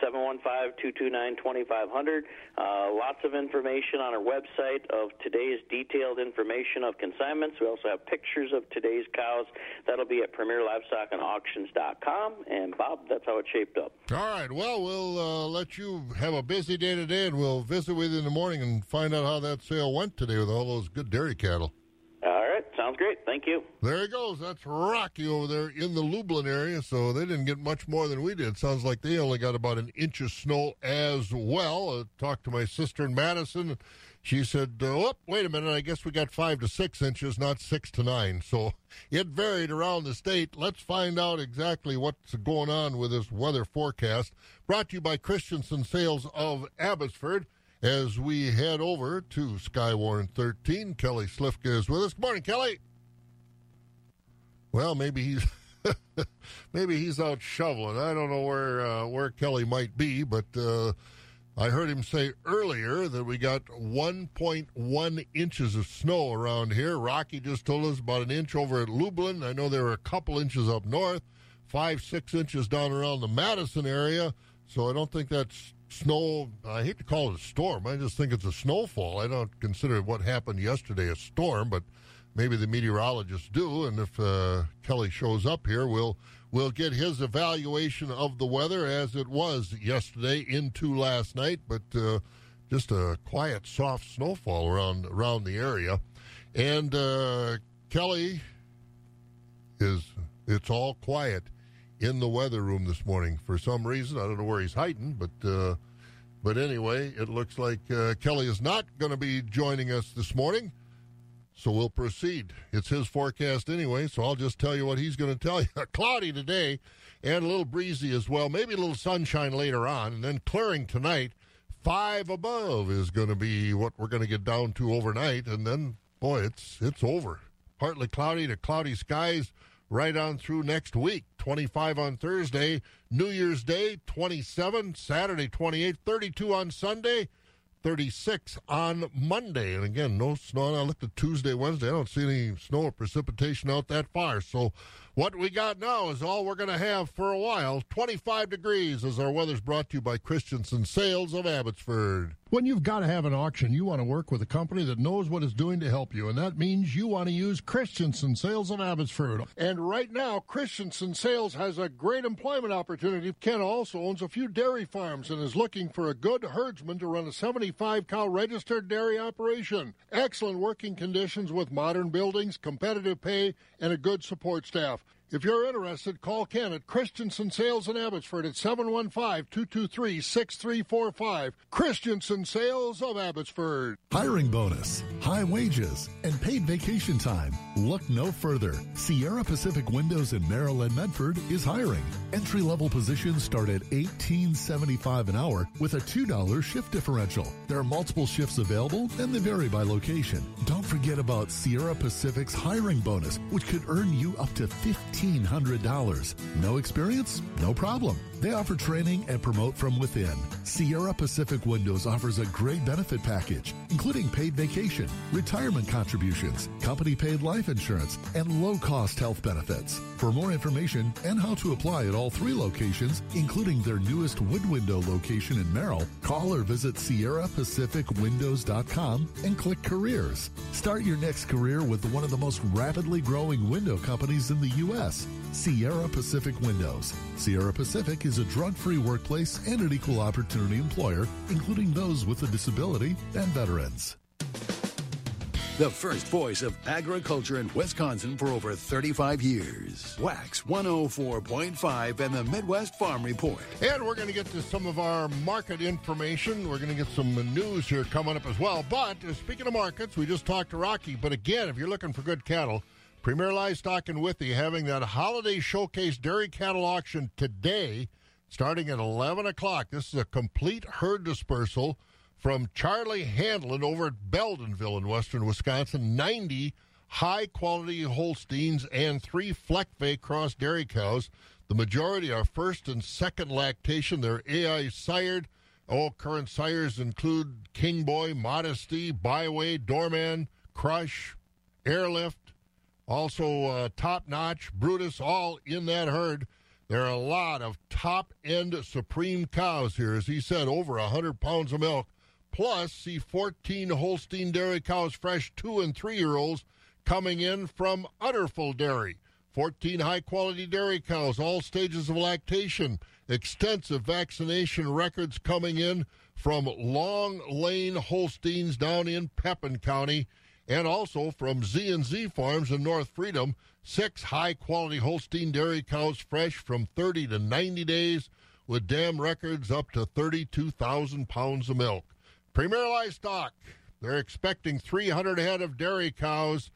715-229-2500. Uh, lots of information on our website of today's detailed information of consignments. We also have pictures of today's cows. That'll be at premierlivestockandauctions.com. And, Bob, that's how it shaped up.
All right. Well, we'll uh, let you have a busy day today, and we'll visit with you in the morning and find out how that sale went today with all those good dairy cattle.
Great. Thank you.
There he goes. That's Rocky over there in the Lublin area, so they didn't get much more than we did. Sounds like they only got about an inch of snow as well. I talked to my sister in Madison. She said, uh, oh, wait a minute, I guess we got five to six inches, not six to nine. So it varied around the state. Let's find out exactly what's going on with this weather forecast. Brought to you by Christensen Sales of Abbotsford as we head over to Skywarn 13. Kelly Slifka is with us. Good morning, Kelly. Well, maybe he's [LAUGHS] maybe he's out shoveling. I don't know where uh, where Kelly might be, but uh, I heard him say earlier that we got 1.1 inches of snow around here. Rocky just told us about an inch over at Lublin. I know there were a couple inches up north, five six inches down around the Madison area. So I don't think that's snow. I hate to call it a storm. I just think it's a snowfall. I don't consider what happened yesterday a storm, but maybe the meteorologists do. And if uh, Kelly shows up here, we'll we'll get his evaluation of the weather as it was yesterday into last night. But uh, just a quiet, soft snowfall around around the area. And uh, Kelly is it's all quiet in the weather room this morning for some reason. I don't know where he's hiding, but uh, But anyway, it looks like uh, Kelly is not going to be joining us this morning. So we'll proceed. It's his forecast anyway, so I'll just tell you what he's going to tell [LAUGHS] you. Cloudy today and a little breezy as well. Maybe a little sunshine later on, and then clearing tonight. Five above is going to be what we're going to get down to overnight, and then boy, it's it's over. Partly cloudy to cloudy skies right on through next week. 25 on Thursday, New Year's Day 27, Saturday 28, 32 on Sunday. 36 on Monday. And again, no snow. I looked at Tuesday, Wednesday. I don't see any snow or precipitation out that far. So what we got now is all we're going to have for a while. 25 degrees as our weather's brought to you by Christensen Sales of Abbotsford.
When you've got to have an auction, you want to work with a company that knows what it's doing to help you, and that means you want to use Christensen Sales of Abbotsford. And right now, Christensen Sales has a great employment opportunity. Ken also owns a few dairy farms and is looking for a good herdsman to run a 75 cow registered dairy operation. Excellent working conditions with modern buildings, competitive pay, and a good support staff. If you're interested, call Ken at Christensen Sales in Abbotsford at 715-223-6345. Christensen Sales of Abbotsford.
Hiring bonus, high wages, and paid vacation time. Look no further. Sierra Pacific Windows in Merrill and, Medford is hiring. Entry-level positions start at $18.75 an hour with a $2 shift differential. There are multiple shifts available and they vary by location. Don't forget about Sierra Pacific's hiring bonus, which could earn you up to 15 $1,500. No experience? No problem. They offer training and promote from within. Sierra Pacific Windows offers a great benefit package, including paid vacation, retirement contributions, company paid life insurance, and low cost health benefits. For more information and how to apply at all three locations, including their newest wood window location in Merrill, call or visit SierraPacificWindows.com and click careers. Start your next career with one of the most rapidly growing window companies in the U.S. Sierra Pacific Windows. Sierra Pacific is a drug free workplace and an equal opportunity employer, including those with a disability and veterans.
The first voice of agriculture in Wisconsin for over 35 years. Wax 104.5 and the Midwest Farm Report.
And we're going to get to some of our market information. We're going to get some news here coming up as well. But uh, speaking of markets, we just talked to Rocky. But again, if you're looking for good cattle, Premier Livestock and Withee having that holiday showcase dairy cattle auction today, starting at 11 o'clock. This is a complete herd dispersal from Charlie Handlin over at Beldenville in western Wisconsin. 90 high quality Holsteins and three Fleckvieh cross dairy cows. The majority are first and second lactation. They're AI sired. All current sires include King Boy, Modesty, Byway, Doorman, Crush, Airlift, also, uh, top notch, Brutus, all in that herd. There are a lot of top end supreme cows here. As he said, over 100 pounds of milk. Plus, see 14 Holstein dairy cows, fresh two and three year olds, coming in from Utterful Dairy. 14 high quality dairy cows, all stages of lactation. Extensive vaccination records coming in from Long Lane Holsteins down in Pepin County and also from Z&Z Farms in North Freedom, six high-quality Holstein dairy cows fresh from 30 to 90 days with dam records up to 32,000 pounds of milk. Premier Livestock, they're expecting 300 head of dairy cows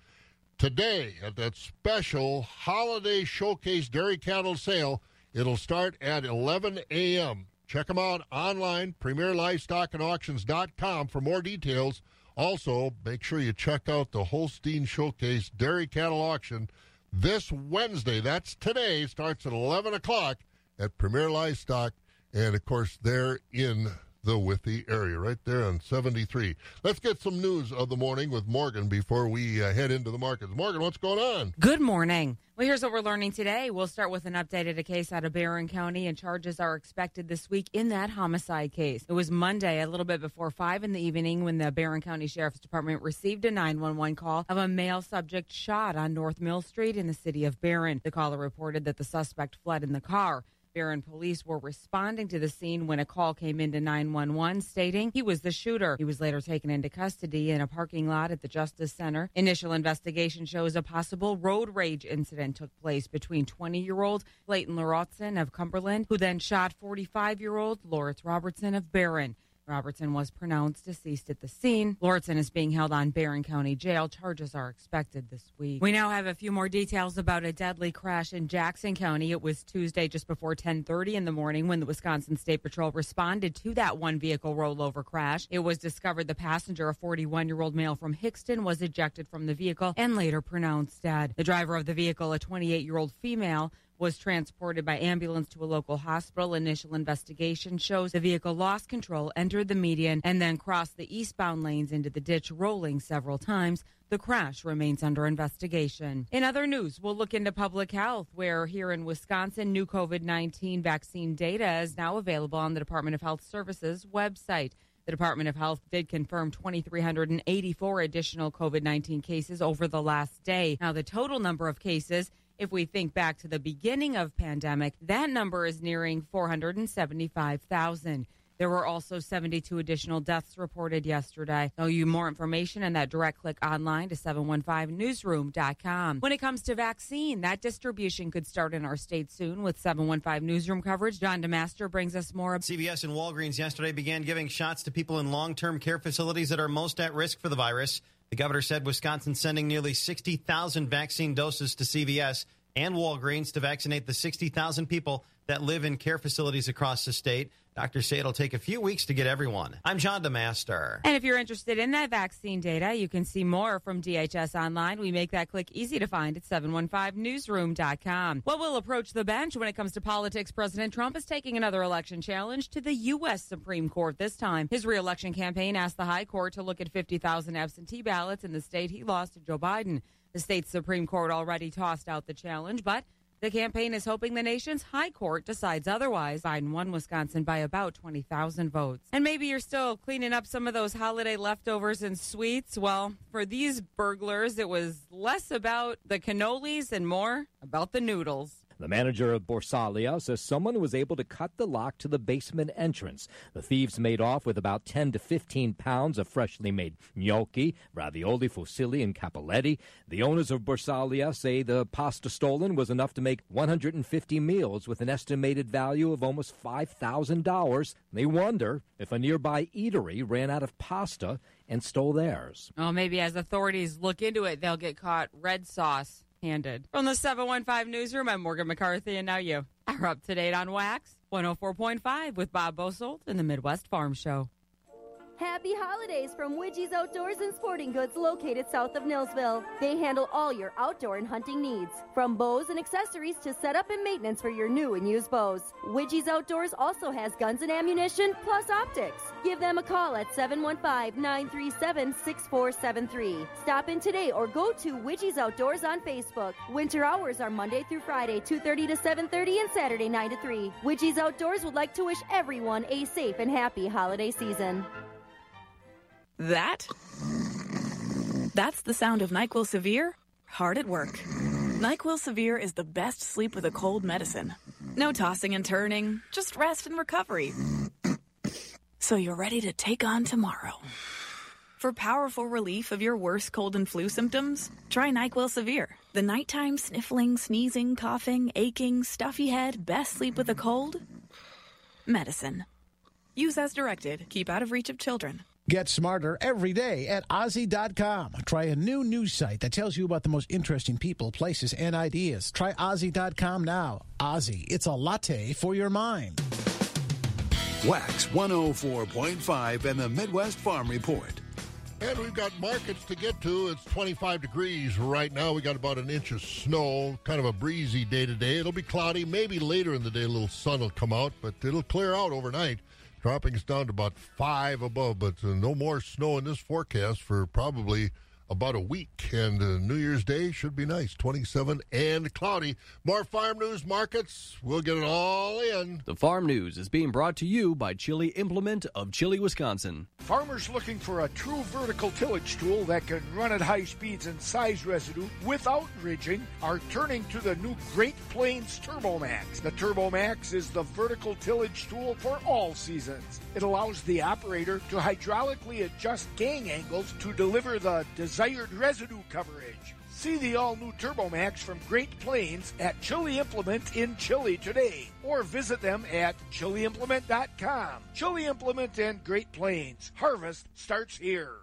today at that special holiday showcase dairy cattle sale. It'll start at 11 a.m. Check them out online, premierlivestockandauctions.com for more details. Also, make sure you check out the Holstein Showcase Dairy Cattle Auction this Wednesday. That's today. Starts at 11 o'clock at Premier Livestock. And, of course, they're in the Withee area, right there on 73. Let's get some news of the morning with Morgan before we uh, head into the markets. Morgan, what's going on?
Good morning. Well, here's what we're learning today. We'll start with an update at a case out of Barron County, and charges are expected this week in that homicide case. It was Monday, a little bit before 5 in the evening, when the Barron County Sheriff's Department received a 911 call of a male subject shot on North Mill Street in the city of Barron. The caller reported that the suspect fled in the car. Barron police were responding to the scene when a call came into 911 stating he was the shooter. He was later taken into custody in a parking lot at the Justice Center. Initial investigation shows a possible road rage incident took place between 20 year old Clayton Larotzen of Cumberland, who then shot 45 year old Lawrence Robertson of Barron. Robertson was pronounced deceased at the scene. Lortzen is being held on Barron County Jail. Charges are expected this week. We now have a few more details about a deadly crash in Jackson County. It was Tuesday just before 10:30 in the morning when the Wisconsin State Patrol responded to that one vehicle rollover crash. It was discovered the passenger, a 41-year-old male from Hixton, was ejected from the vehicle and later pronounced dead. The driver of the vehicle, a 28-year-old female, was transported by ambulance to a local hospital. Initial investigation shows the vehicle lost control, entered the median, and then crossed the eastbound lanes into the ditch, rolling several times. The crash remains under investigation. In other news, we'll look into public health, where here in Wisconsin, new COVID 19 vaccine data is now available on the Department of Health Services website. The Department of Health did confirm 2,384 additional COVID 19 cases over the last day. Now, the total number of cases if we think back to the beginning of pandemic, that number is nearing 475,000. There were also 72 additional deaths reported yesterday. I'll you more information and that direct click online to 715newsroom.com. When it comes to vaccine, that distribution could start in our state soon with 715 newsroom coverage. John DeMaster brings us more.
CVS and Walgreens yesterday began giving shots to people in long-term care facilities that are most at risk for the virus. The governor said Wisconsin's sending nearly 60,000 vaccine doses to CVS and Walgreens to vaccinate the 60,000 people that live in care facilities across the state. Doctors say it'll take a few weeks to get everyone. I'm John DeMaster.
And if you're interested in that vaccine data, you can see more from DHS online. We make that click easy to find at 715newsroom.com. Well, we'll approach the bench when it comes to politics. President Trump is taking another election challenge to the U.S. Supreme Court this time. His reelection campaign asked the High Court to look at 50,000 absentee ballots in the state he lost to Joe Biden. The state's Supreme Court already tossed out the challenge, but the campaign is hoping the nation's high court decides otherwise. Biden won Wisconsin by about 20,000 votes. And maybe you're still cleaning up some of those holiday leftovers and sweets. Well, for these burglars, it was less about the cannolis and more about the noodles.
The manager of Borsalia says someone was able to cut the lock to the basement entrance. The thieves made off with about 10 to 15 pounds of freshly made gnocchi, ravioli, fusilli, and cappelletti. The owners of Borsalia say the pasta stolen was enough to make 150 meals with an estimated value of almost $5,000. They wonder if a nearby eatery ran out of pasta and stole theirs.
Oh, maybe as authorities look into it, they'll get caught red sauce handed. From the 715 Newsroom, I'm Morgan McCarthy, and now you are up to date on Wax 104.5 with Bob Bosold in the Midwest Farm Show.
Happy holidays from Widgie's Outdoors and Sporting Goods located south of Neillsville. They handle all your outdoor and hunting needs, from bows and accessories to setup and maintenance for your new and used bows. Widgie's Outdoors also has guns and ammunition, plus optics. Give them a call at 715-937-6473. Stop in today or go to Widgie's Outdoors on Facebook. Winter hours are Monday through Friday, 2.30 to 7.30 and Saturday 9 to 3. Widgie's Outdoors would like to wish everyone a safe and happy holiday season.
That? That's the sound of NyQuil Severe hard at work. NyQuil Severe is the best sleep with a cold medicine. No tossing and turning, just rest and recovery. So you're ready to take on tomorrow. For powerful relief of your worst cold and flu symptoms, try NyQuil Severe. The nighttime sniffling, sneezing, coughing, aching, stuffy head, best sleep with a cold? Medicine. Use as directed. Keep out of reach of children.
Get smarter every day at Ozy.com. Try a new news site that tells you about the most interesting people, places, and ideas. Try Ozy.com now. Ozy, it's a latte for your mind.
Wax 104.5 and the Midwest Farm Report.
And we've got markets to get to. It's 25 degrees right now. We got about an inch of snow, kind of a breezy day today. It'll be cloudy. Maybe later in the day, a little sun will come out, but it'll clear out overnight dropping down to about five above, but uh, no more snow in this forecast for probably about a week. And uh, New Year's Day should be nice 27 and cloudy. More farm news markets. We'll get it all in.
The farm news is being brought to you by Chili Implement of Chili, Wisconsin.
Farmers looking for a true vertical tillage tool that can run at high speeds and size residue without ridging are turning to the new Great Plains TurboMax. The TurboMax is the vertical tillage tool for all seasons. It allows the operator to hydraulically adjust gang angles to deliver the desired desired residue coverage. See the all new TurboMax from Great Plains at Chili Implement in Chili today, or visit them at chiliimplement.com. Chili Implement and Great Plains. Harvest starts here.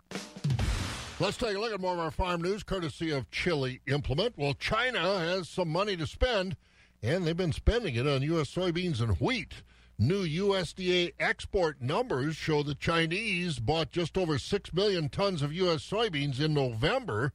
Let's take a look at more of our farm news courtesy of Chili Implement. Well, China has some money to spend, and they've been spending it on U.S. soybeans and wheat. New USDA export numbers show the Chinese bought just over 6 million tons of U.S. soybeans in November.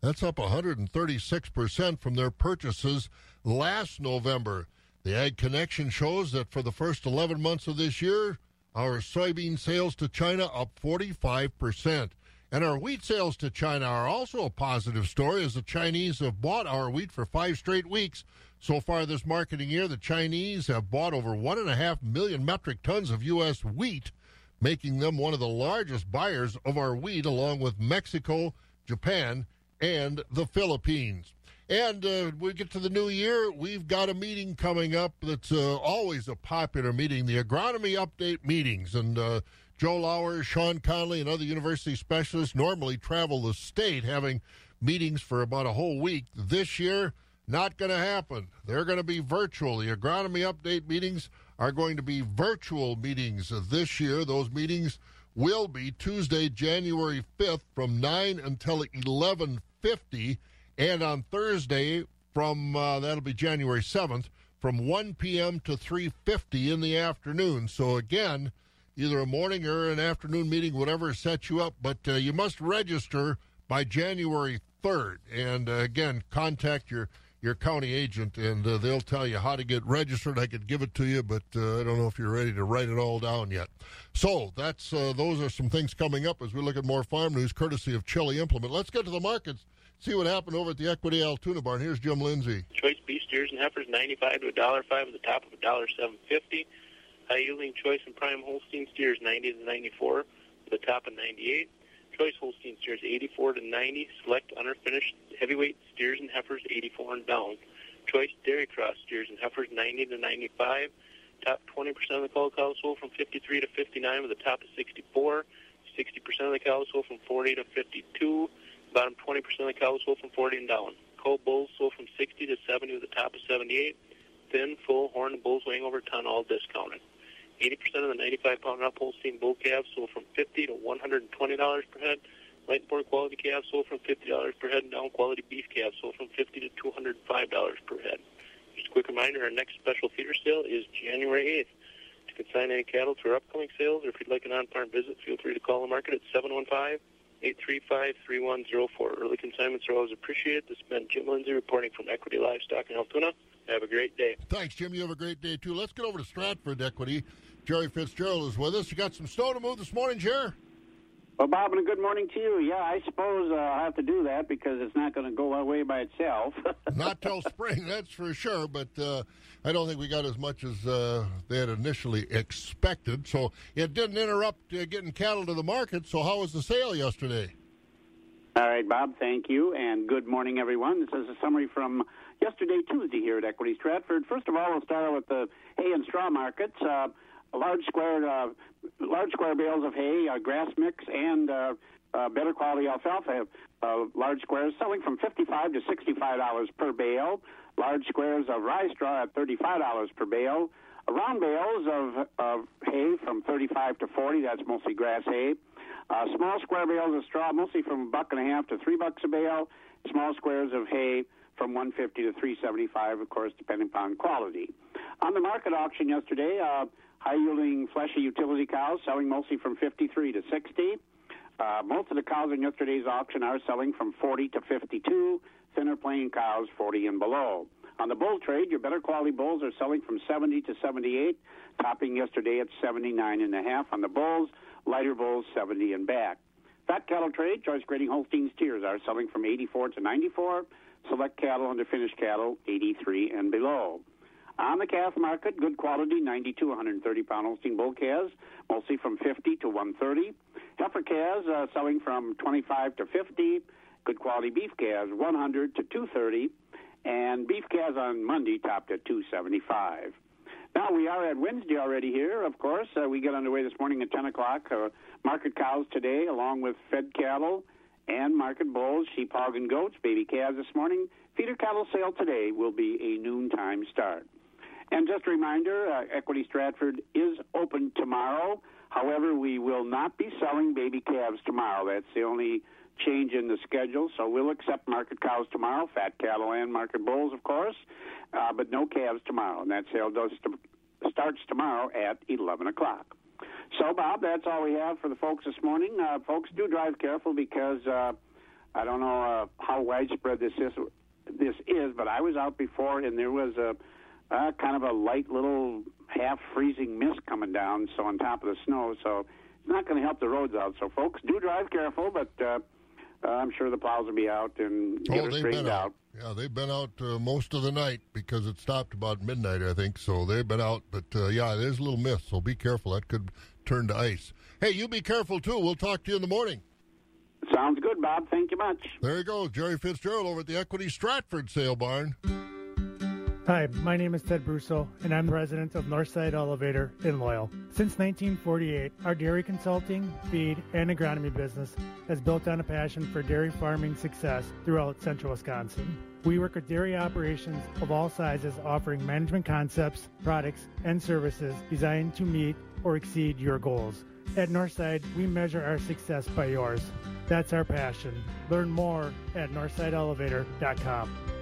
That's up 136% from their purchases last November. The Ag Connection shows that for the first 11 months of this year, our soybean sales to China up 45%. And our wheat sales to China are also a positive story as the Chinese have bought our wheat for five straight weeks. So far this marketing year, the Chinese have bought over 1.5 million metric tons of U.S. wheat, making them one of the largest buyers of our wheat, along with Mexico, Japan, and the Philippines. And uh, we get to the new year, we've got a meeting coming up that's uh, always a popular meeting, the agronomy update meetings. And uh, Joe Lauer, Shawn Conley, and other university specialists normally travel the state having meetings for about a whole week. This year, not going to happen. They're going to be virtual. The agronomy update meetings are going to be virtual meetings this year. Those meetings will be Tuesday, January 5th from 9 until 11:50 and on Thursday from uh, that'll be January 7th from 1 p.m. to 3:50 in the afternoon. So again, either a morning or an afternoon meeting, whatever sets you up. But uh, you must register by January 3rd. And uh, again, contact your your county agent, and uh, they'll tell you how to get registered. I could give it to you, but uh, I don't know if you're ready to write it all down yet. So that's uh, those are some things coming up as we look at more farm news, courtesy of Chili Implement. Let's get to the markets. See what happened over at the Equity Altoona Barn. Here's Jim Lindsay.
Choice beef steers and heifers, ninety-five to a dollar five, at the top of a dollar seven fifty. High yielding choice and prime Holstein steers, ninety to ninety-four, at the top of ninety-eight. Choice Holstein steers, eighty-four to ninety. Select underfinished heavyweight steers and heifers, eighty-four and down. Choice dairy cross steers and heifers, ninety to ninety-five. Top twenty percent of the cow cows sold from fifty-three to fifty-nine, with the top of sixty-four. Sixty percent of the cows sold from forty to fifty-two. Bottom 20% of the cows sold from 40 and down. Cold bulls sold from 60 to 70 with the top of 78. Thin, full, horned bulls weighing over a ton, all discounted. 80% of the 95 pound up Holstein bull calves sold from 50 to $120 per head. Light and poor quality calves sold from $50 per head, and down quality beef calves sold from 50 to $205 per head. Just a quick reminder, our next special feeder sale is January 8th. To consign any cattle to our upcoming sales, or if you'd like an on-farm visit, feel free to call the market at 715 835 3104. Early consignments are always appreciated. This has been Jim Lindsay reporting from Equity Livestock in Altoona. Have a great day.
Thanks, Jim. You have a great day, too. Let's get over to Stratford Equity. Jerry Fitzgerald is with us. You got some snow to move this morning, Jerry?
Well, Bob, and a good morning to you. Yeah, I suppose uh, I'll have to do that because it's not going to go away by itself. [LAUGHS]
not till spring, that's for sure. But uh, I don't think we got as much as uh, they had initially expected. So it didn't interrupt uh, getting cattle to the market. So how was the sale yesterday?
All right, Bob, thank you. And good morning, everyone. This is a summary from yesterday, Tuesday, here at Equity Stratford. First of all, we'll start with the hay and straw markets. Large square uh, large square bales of hay, uh, grass mix, and uh, uh, better quality alfalfa. Uh, large squares selling from fifty-five to sixty-five dollars per bale. Large squares of rye straw at thirty-five dollars per bale. Round bales of, of hay from thirty-five to forty. That's mostly grass hay. Uh, small square bales of straw, mostly from a buck and a half to three bucks a bale. Small squares of hay from 150 to 375, of course, depending upon quality. On the market auction yesterday, uh, high yielding fleshy utility cows selling mostly from 53 to 60. Uh, most of the cows in yesterday's auction are selling from 40 to 52. Thinner plain cows 40 and below. On the bull trade, your better quality bulls are selling from 70 to 78, topping yesterday at 79 and a half on the bulls. Lighter bulls 70 and back. Fat cattle trade, choice grading Holstein steers are selling from 84 to 94. Select cattle under finished cattle 83 and below. On the calf market, good quality 90 to 130 pound Holstein bull calves, mostly from 50 to 130. Heifer calves uh, selling from 25 to 50. Good quality beef calves 100 to 230. And beef calves on Monday topped at 275. Now we are at Wednesday already here. Of course, uh, we get underway this morning at 10 o'clock. Uh, market cows today, along with fed cattle and market bulls, sheep, hog, and goats, baby calves this morning. Feeder cattle sale today will be a noontime start. And just a reminder, uh, Equity Stratford is open tomorrow. However, we will not be selling baby calves tomorrow. That's the only change in the schedule. So we'll accept market cows tomorrow, fat cattle and market bulls, of course, uh, but no calves tomorrow. And that sale does st- starts tomorrow at 11 o'clock. So, Bob, that's all we have for the folks this morning. Uh, folks, do drive careful because uh, I don't know uh, how widespread this is. This is, but I was out before and there was a uh, kind of a light little half freezing mist coming down, so on top of the snow. So it's not going to help the roads out. So, folks, do drive careful, but uh, uh, I'm sure the plows will be out and get
oh,
it
they've
straightened
been
out.
out. Yeah, they've been out uh, most of the night because it stopped about midnight, I think. So they've been out. But uh, yeah, there's a little mist, so be careful. That could turn to ice. Hey, you be careful too. We'll talk to you in the morning.
Sounds good, Bob. Thank you much.
There you go, Jerry Fitzgerald over at the Equity Stratford Sale Barn.
Hi, my name is Ted Brusso, and I'm the resident of Northside Elevator in Loyal. Since 1948, our dairy consulting, feed, and agronomy business has built on a passion for dairy farming success throughout central Wisconsin. We work with dairy operations of all sizes, offering management concepts, products, and services designed to meet or exceed your goals. At Northside, we measure our success by yours. That's our passion. Learn more at northsideelevator.com.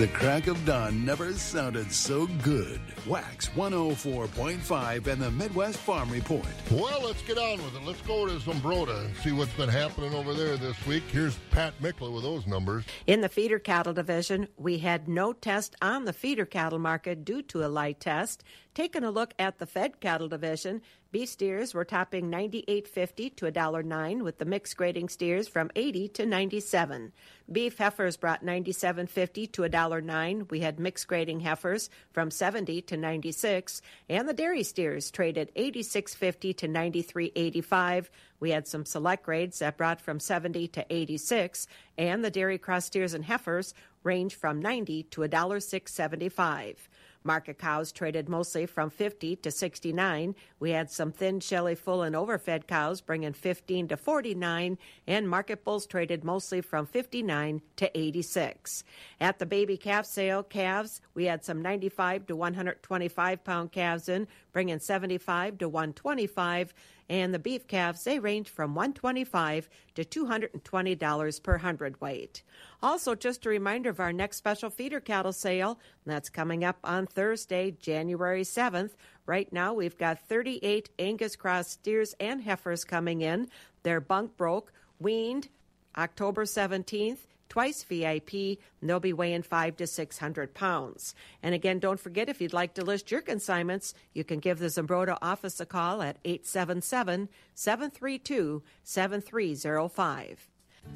The crack of dawn never sounded so good. Wax 104.5 and the Midwest Farm Report.
Well, let's get on with it. Let's go to Zumbrota and see what's been happening over there this week. Here's Pat Mickler with those numbers.
In the feeder cattle division, we had no test on the feeder cattle market due to a light test. Taking a look at the fed cattle division, beef steers were topping 98.50 to $1.09 with the mixed grading steers from 80 to 97. Beef heifers brought 97.50 to $1.09. We had mixed grading heifers from 70 to 96 and the dairy steers traded 86.50 to 93.85. We had some select grades that brought from 70 to 86 and the dairy cross steers and heifers range from 90 to $1.675. Market cows traded mostly from 50 to 69. We had some thin, shelly, full, and overfed cows bringing 15 to 49, and market bulls traded mostly from 59 to 86. At the baby calf sale, calves, we had some 95 to 125 pound calves in, bringing 75 to 125 and the beef calves they range from 125 to $220 per hundredweight. Also, just a reminder of our next special feeder cattle sale that's coming up on Thursday, January 7th. Right now, we've got 38 Angus cross steers and heifers coming in. They're bunk broke, weaned October 17th twice VIP, and they'll be weighing five to 600 pounds. And again, don't forget if you'd like to list your consignments, you can give the Zumbrota office a call at 877 732 7305.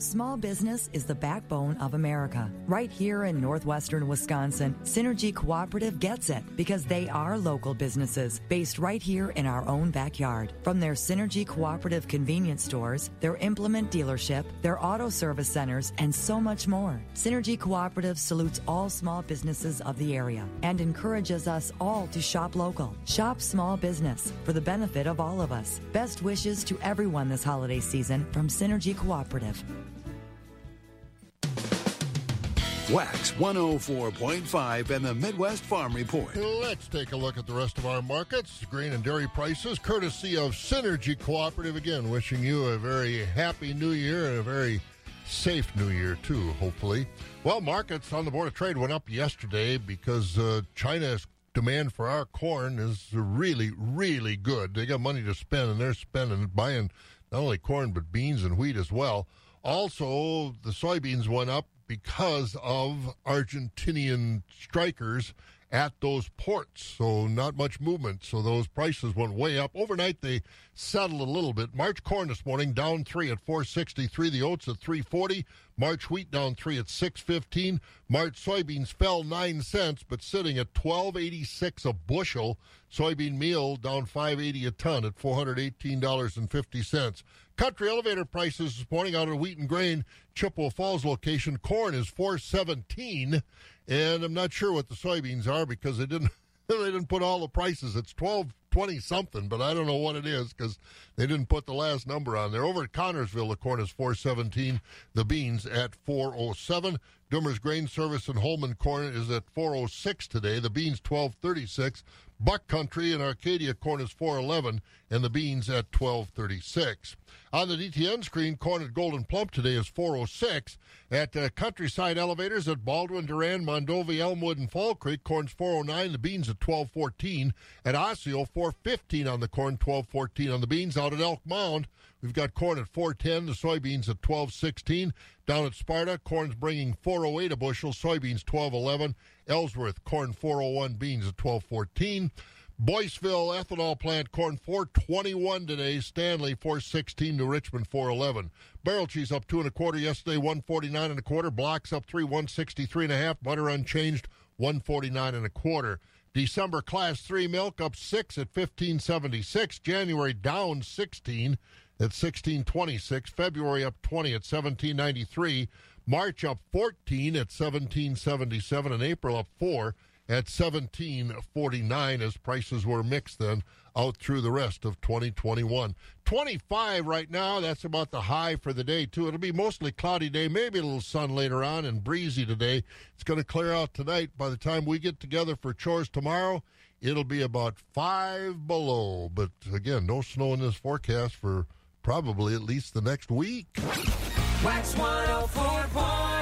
Small business is the backbone of America. Right here in northwestern Wisconsin, Synergy Cooperative gets it because they are local businesses based right here in our own backyard. From their Synergy Cooperative convenience stores, their implement dealership, their auto service centers, and so much more. Synergy Cooperative salutes all small businesses of the area and encourages us all to shop local. Shop small business for the benefit of all of us. Best wishes to everyone this holiday season from Synergy Cooperative.
Wax 104.5 and the Midwest Farm Report.
Let's take a look at the rest of our markets. Grain and dairy prices, courtesy of Synergy Cooperative. Again, wishing you a very happy new year and a very safe new year, too, hopefully. Well, markets on the Board of Trade went up yesterday because uh, China's demand for our corn is really, really good. They got money to spend, and they're spending, buying not only corn, but beans and wheat as well. Also, the soybeans went up because of Argentinian strikers at those ports. So not much movement. So those prices went way up. Overnight they settled a little bit. March corn this morning down three at 463. The oats at 340. March wheat down three at 615. March soybeans fell nine cents, but sitting at 1286 a bushel. Soybean meal down 580 a ton at $418.50. Country elevator prices this morning out of Wheat and Grain, Chippewa Falls location. Corn is 417, and I'm not sure what the soybeans are because they didn't [LAUGHS] they didn't put all the prices. It's 12 420 something, but I don't know what it is because they didn't put the last number on there. Over at Connorsville, the corn is 417. The beans at 407. Dummer's Grain Service and Holmen corn is at 406 today. The beans 1236. Buck Country and Arcadia corn is 411, and the beans at 1236. On the DTN screen, corn at Gold'n Plump today is 406. At uh, Countryside Elevators at Baldwin, Durand, Mondovi, Elmwood, and Fall Creek, corn's 409. The beans at 1214. At Osseo, 415 on the corn, 1214 on the beans. Out at Elk Mound, we've got corn at 410. The soybeans at 1216. Down at Sparta, corn's bringing 408 a bushel. Soybeans 1211. Ellsworth, corn 401. Beans at 1214. Boyceville ethanol plant corn 421 today. Stanley 416 to Richmond 411. Barrel cheese up two and a quarter yesterday, 149 and a quarter. Blocks up three, 163 and a half. Butter unchanged, 149 and a quarter. December class three milk up six at 1576. January down 16 at 1626. February up 20 at 1793. March up 14 at 1777. And April up four at 1749 as prices were mixed then out through the rest of 2021. 25 right now, that's about the high for the day too. It'll be mostly cloudy day, maybe a little sun later on and breezy today. It's going to clear out tonight. By the time we get together for chores tomorrow, it'll be about 5 below. But again, no snow in this forecast for probably at least the next week.
WAXX 104.1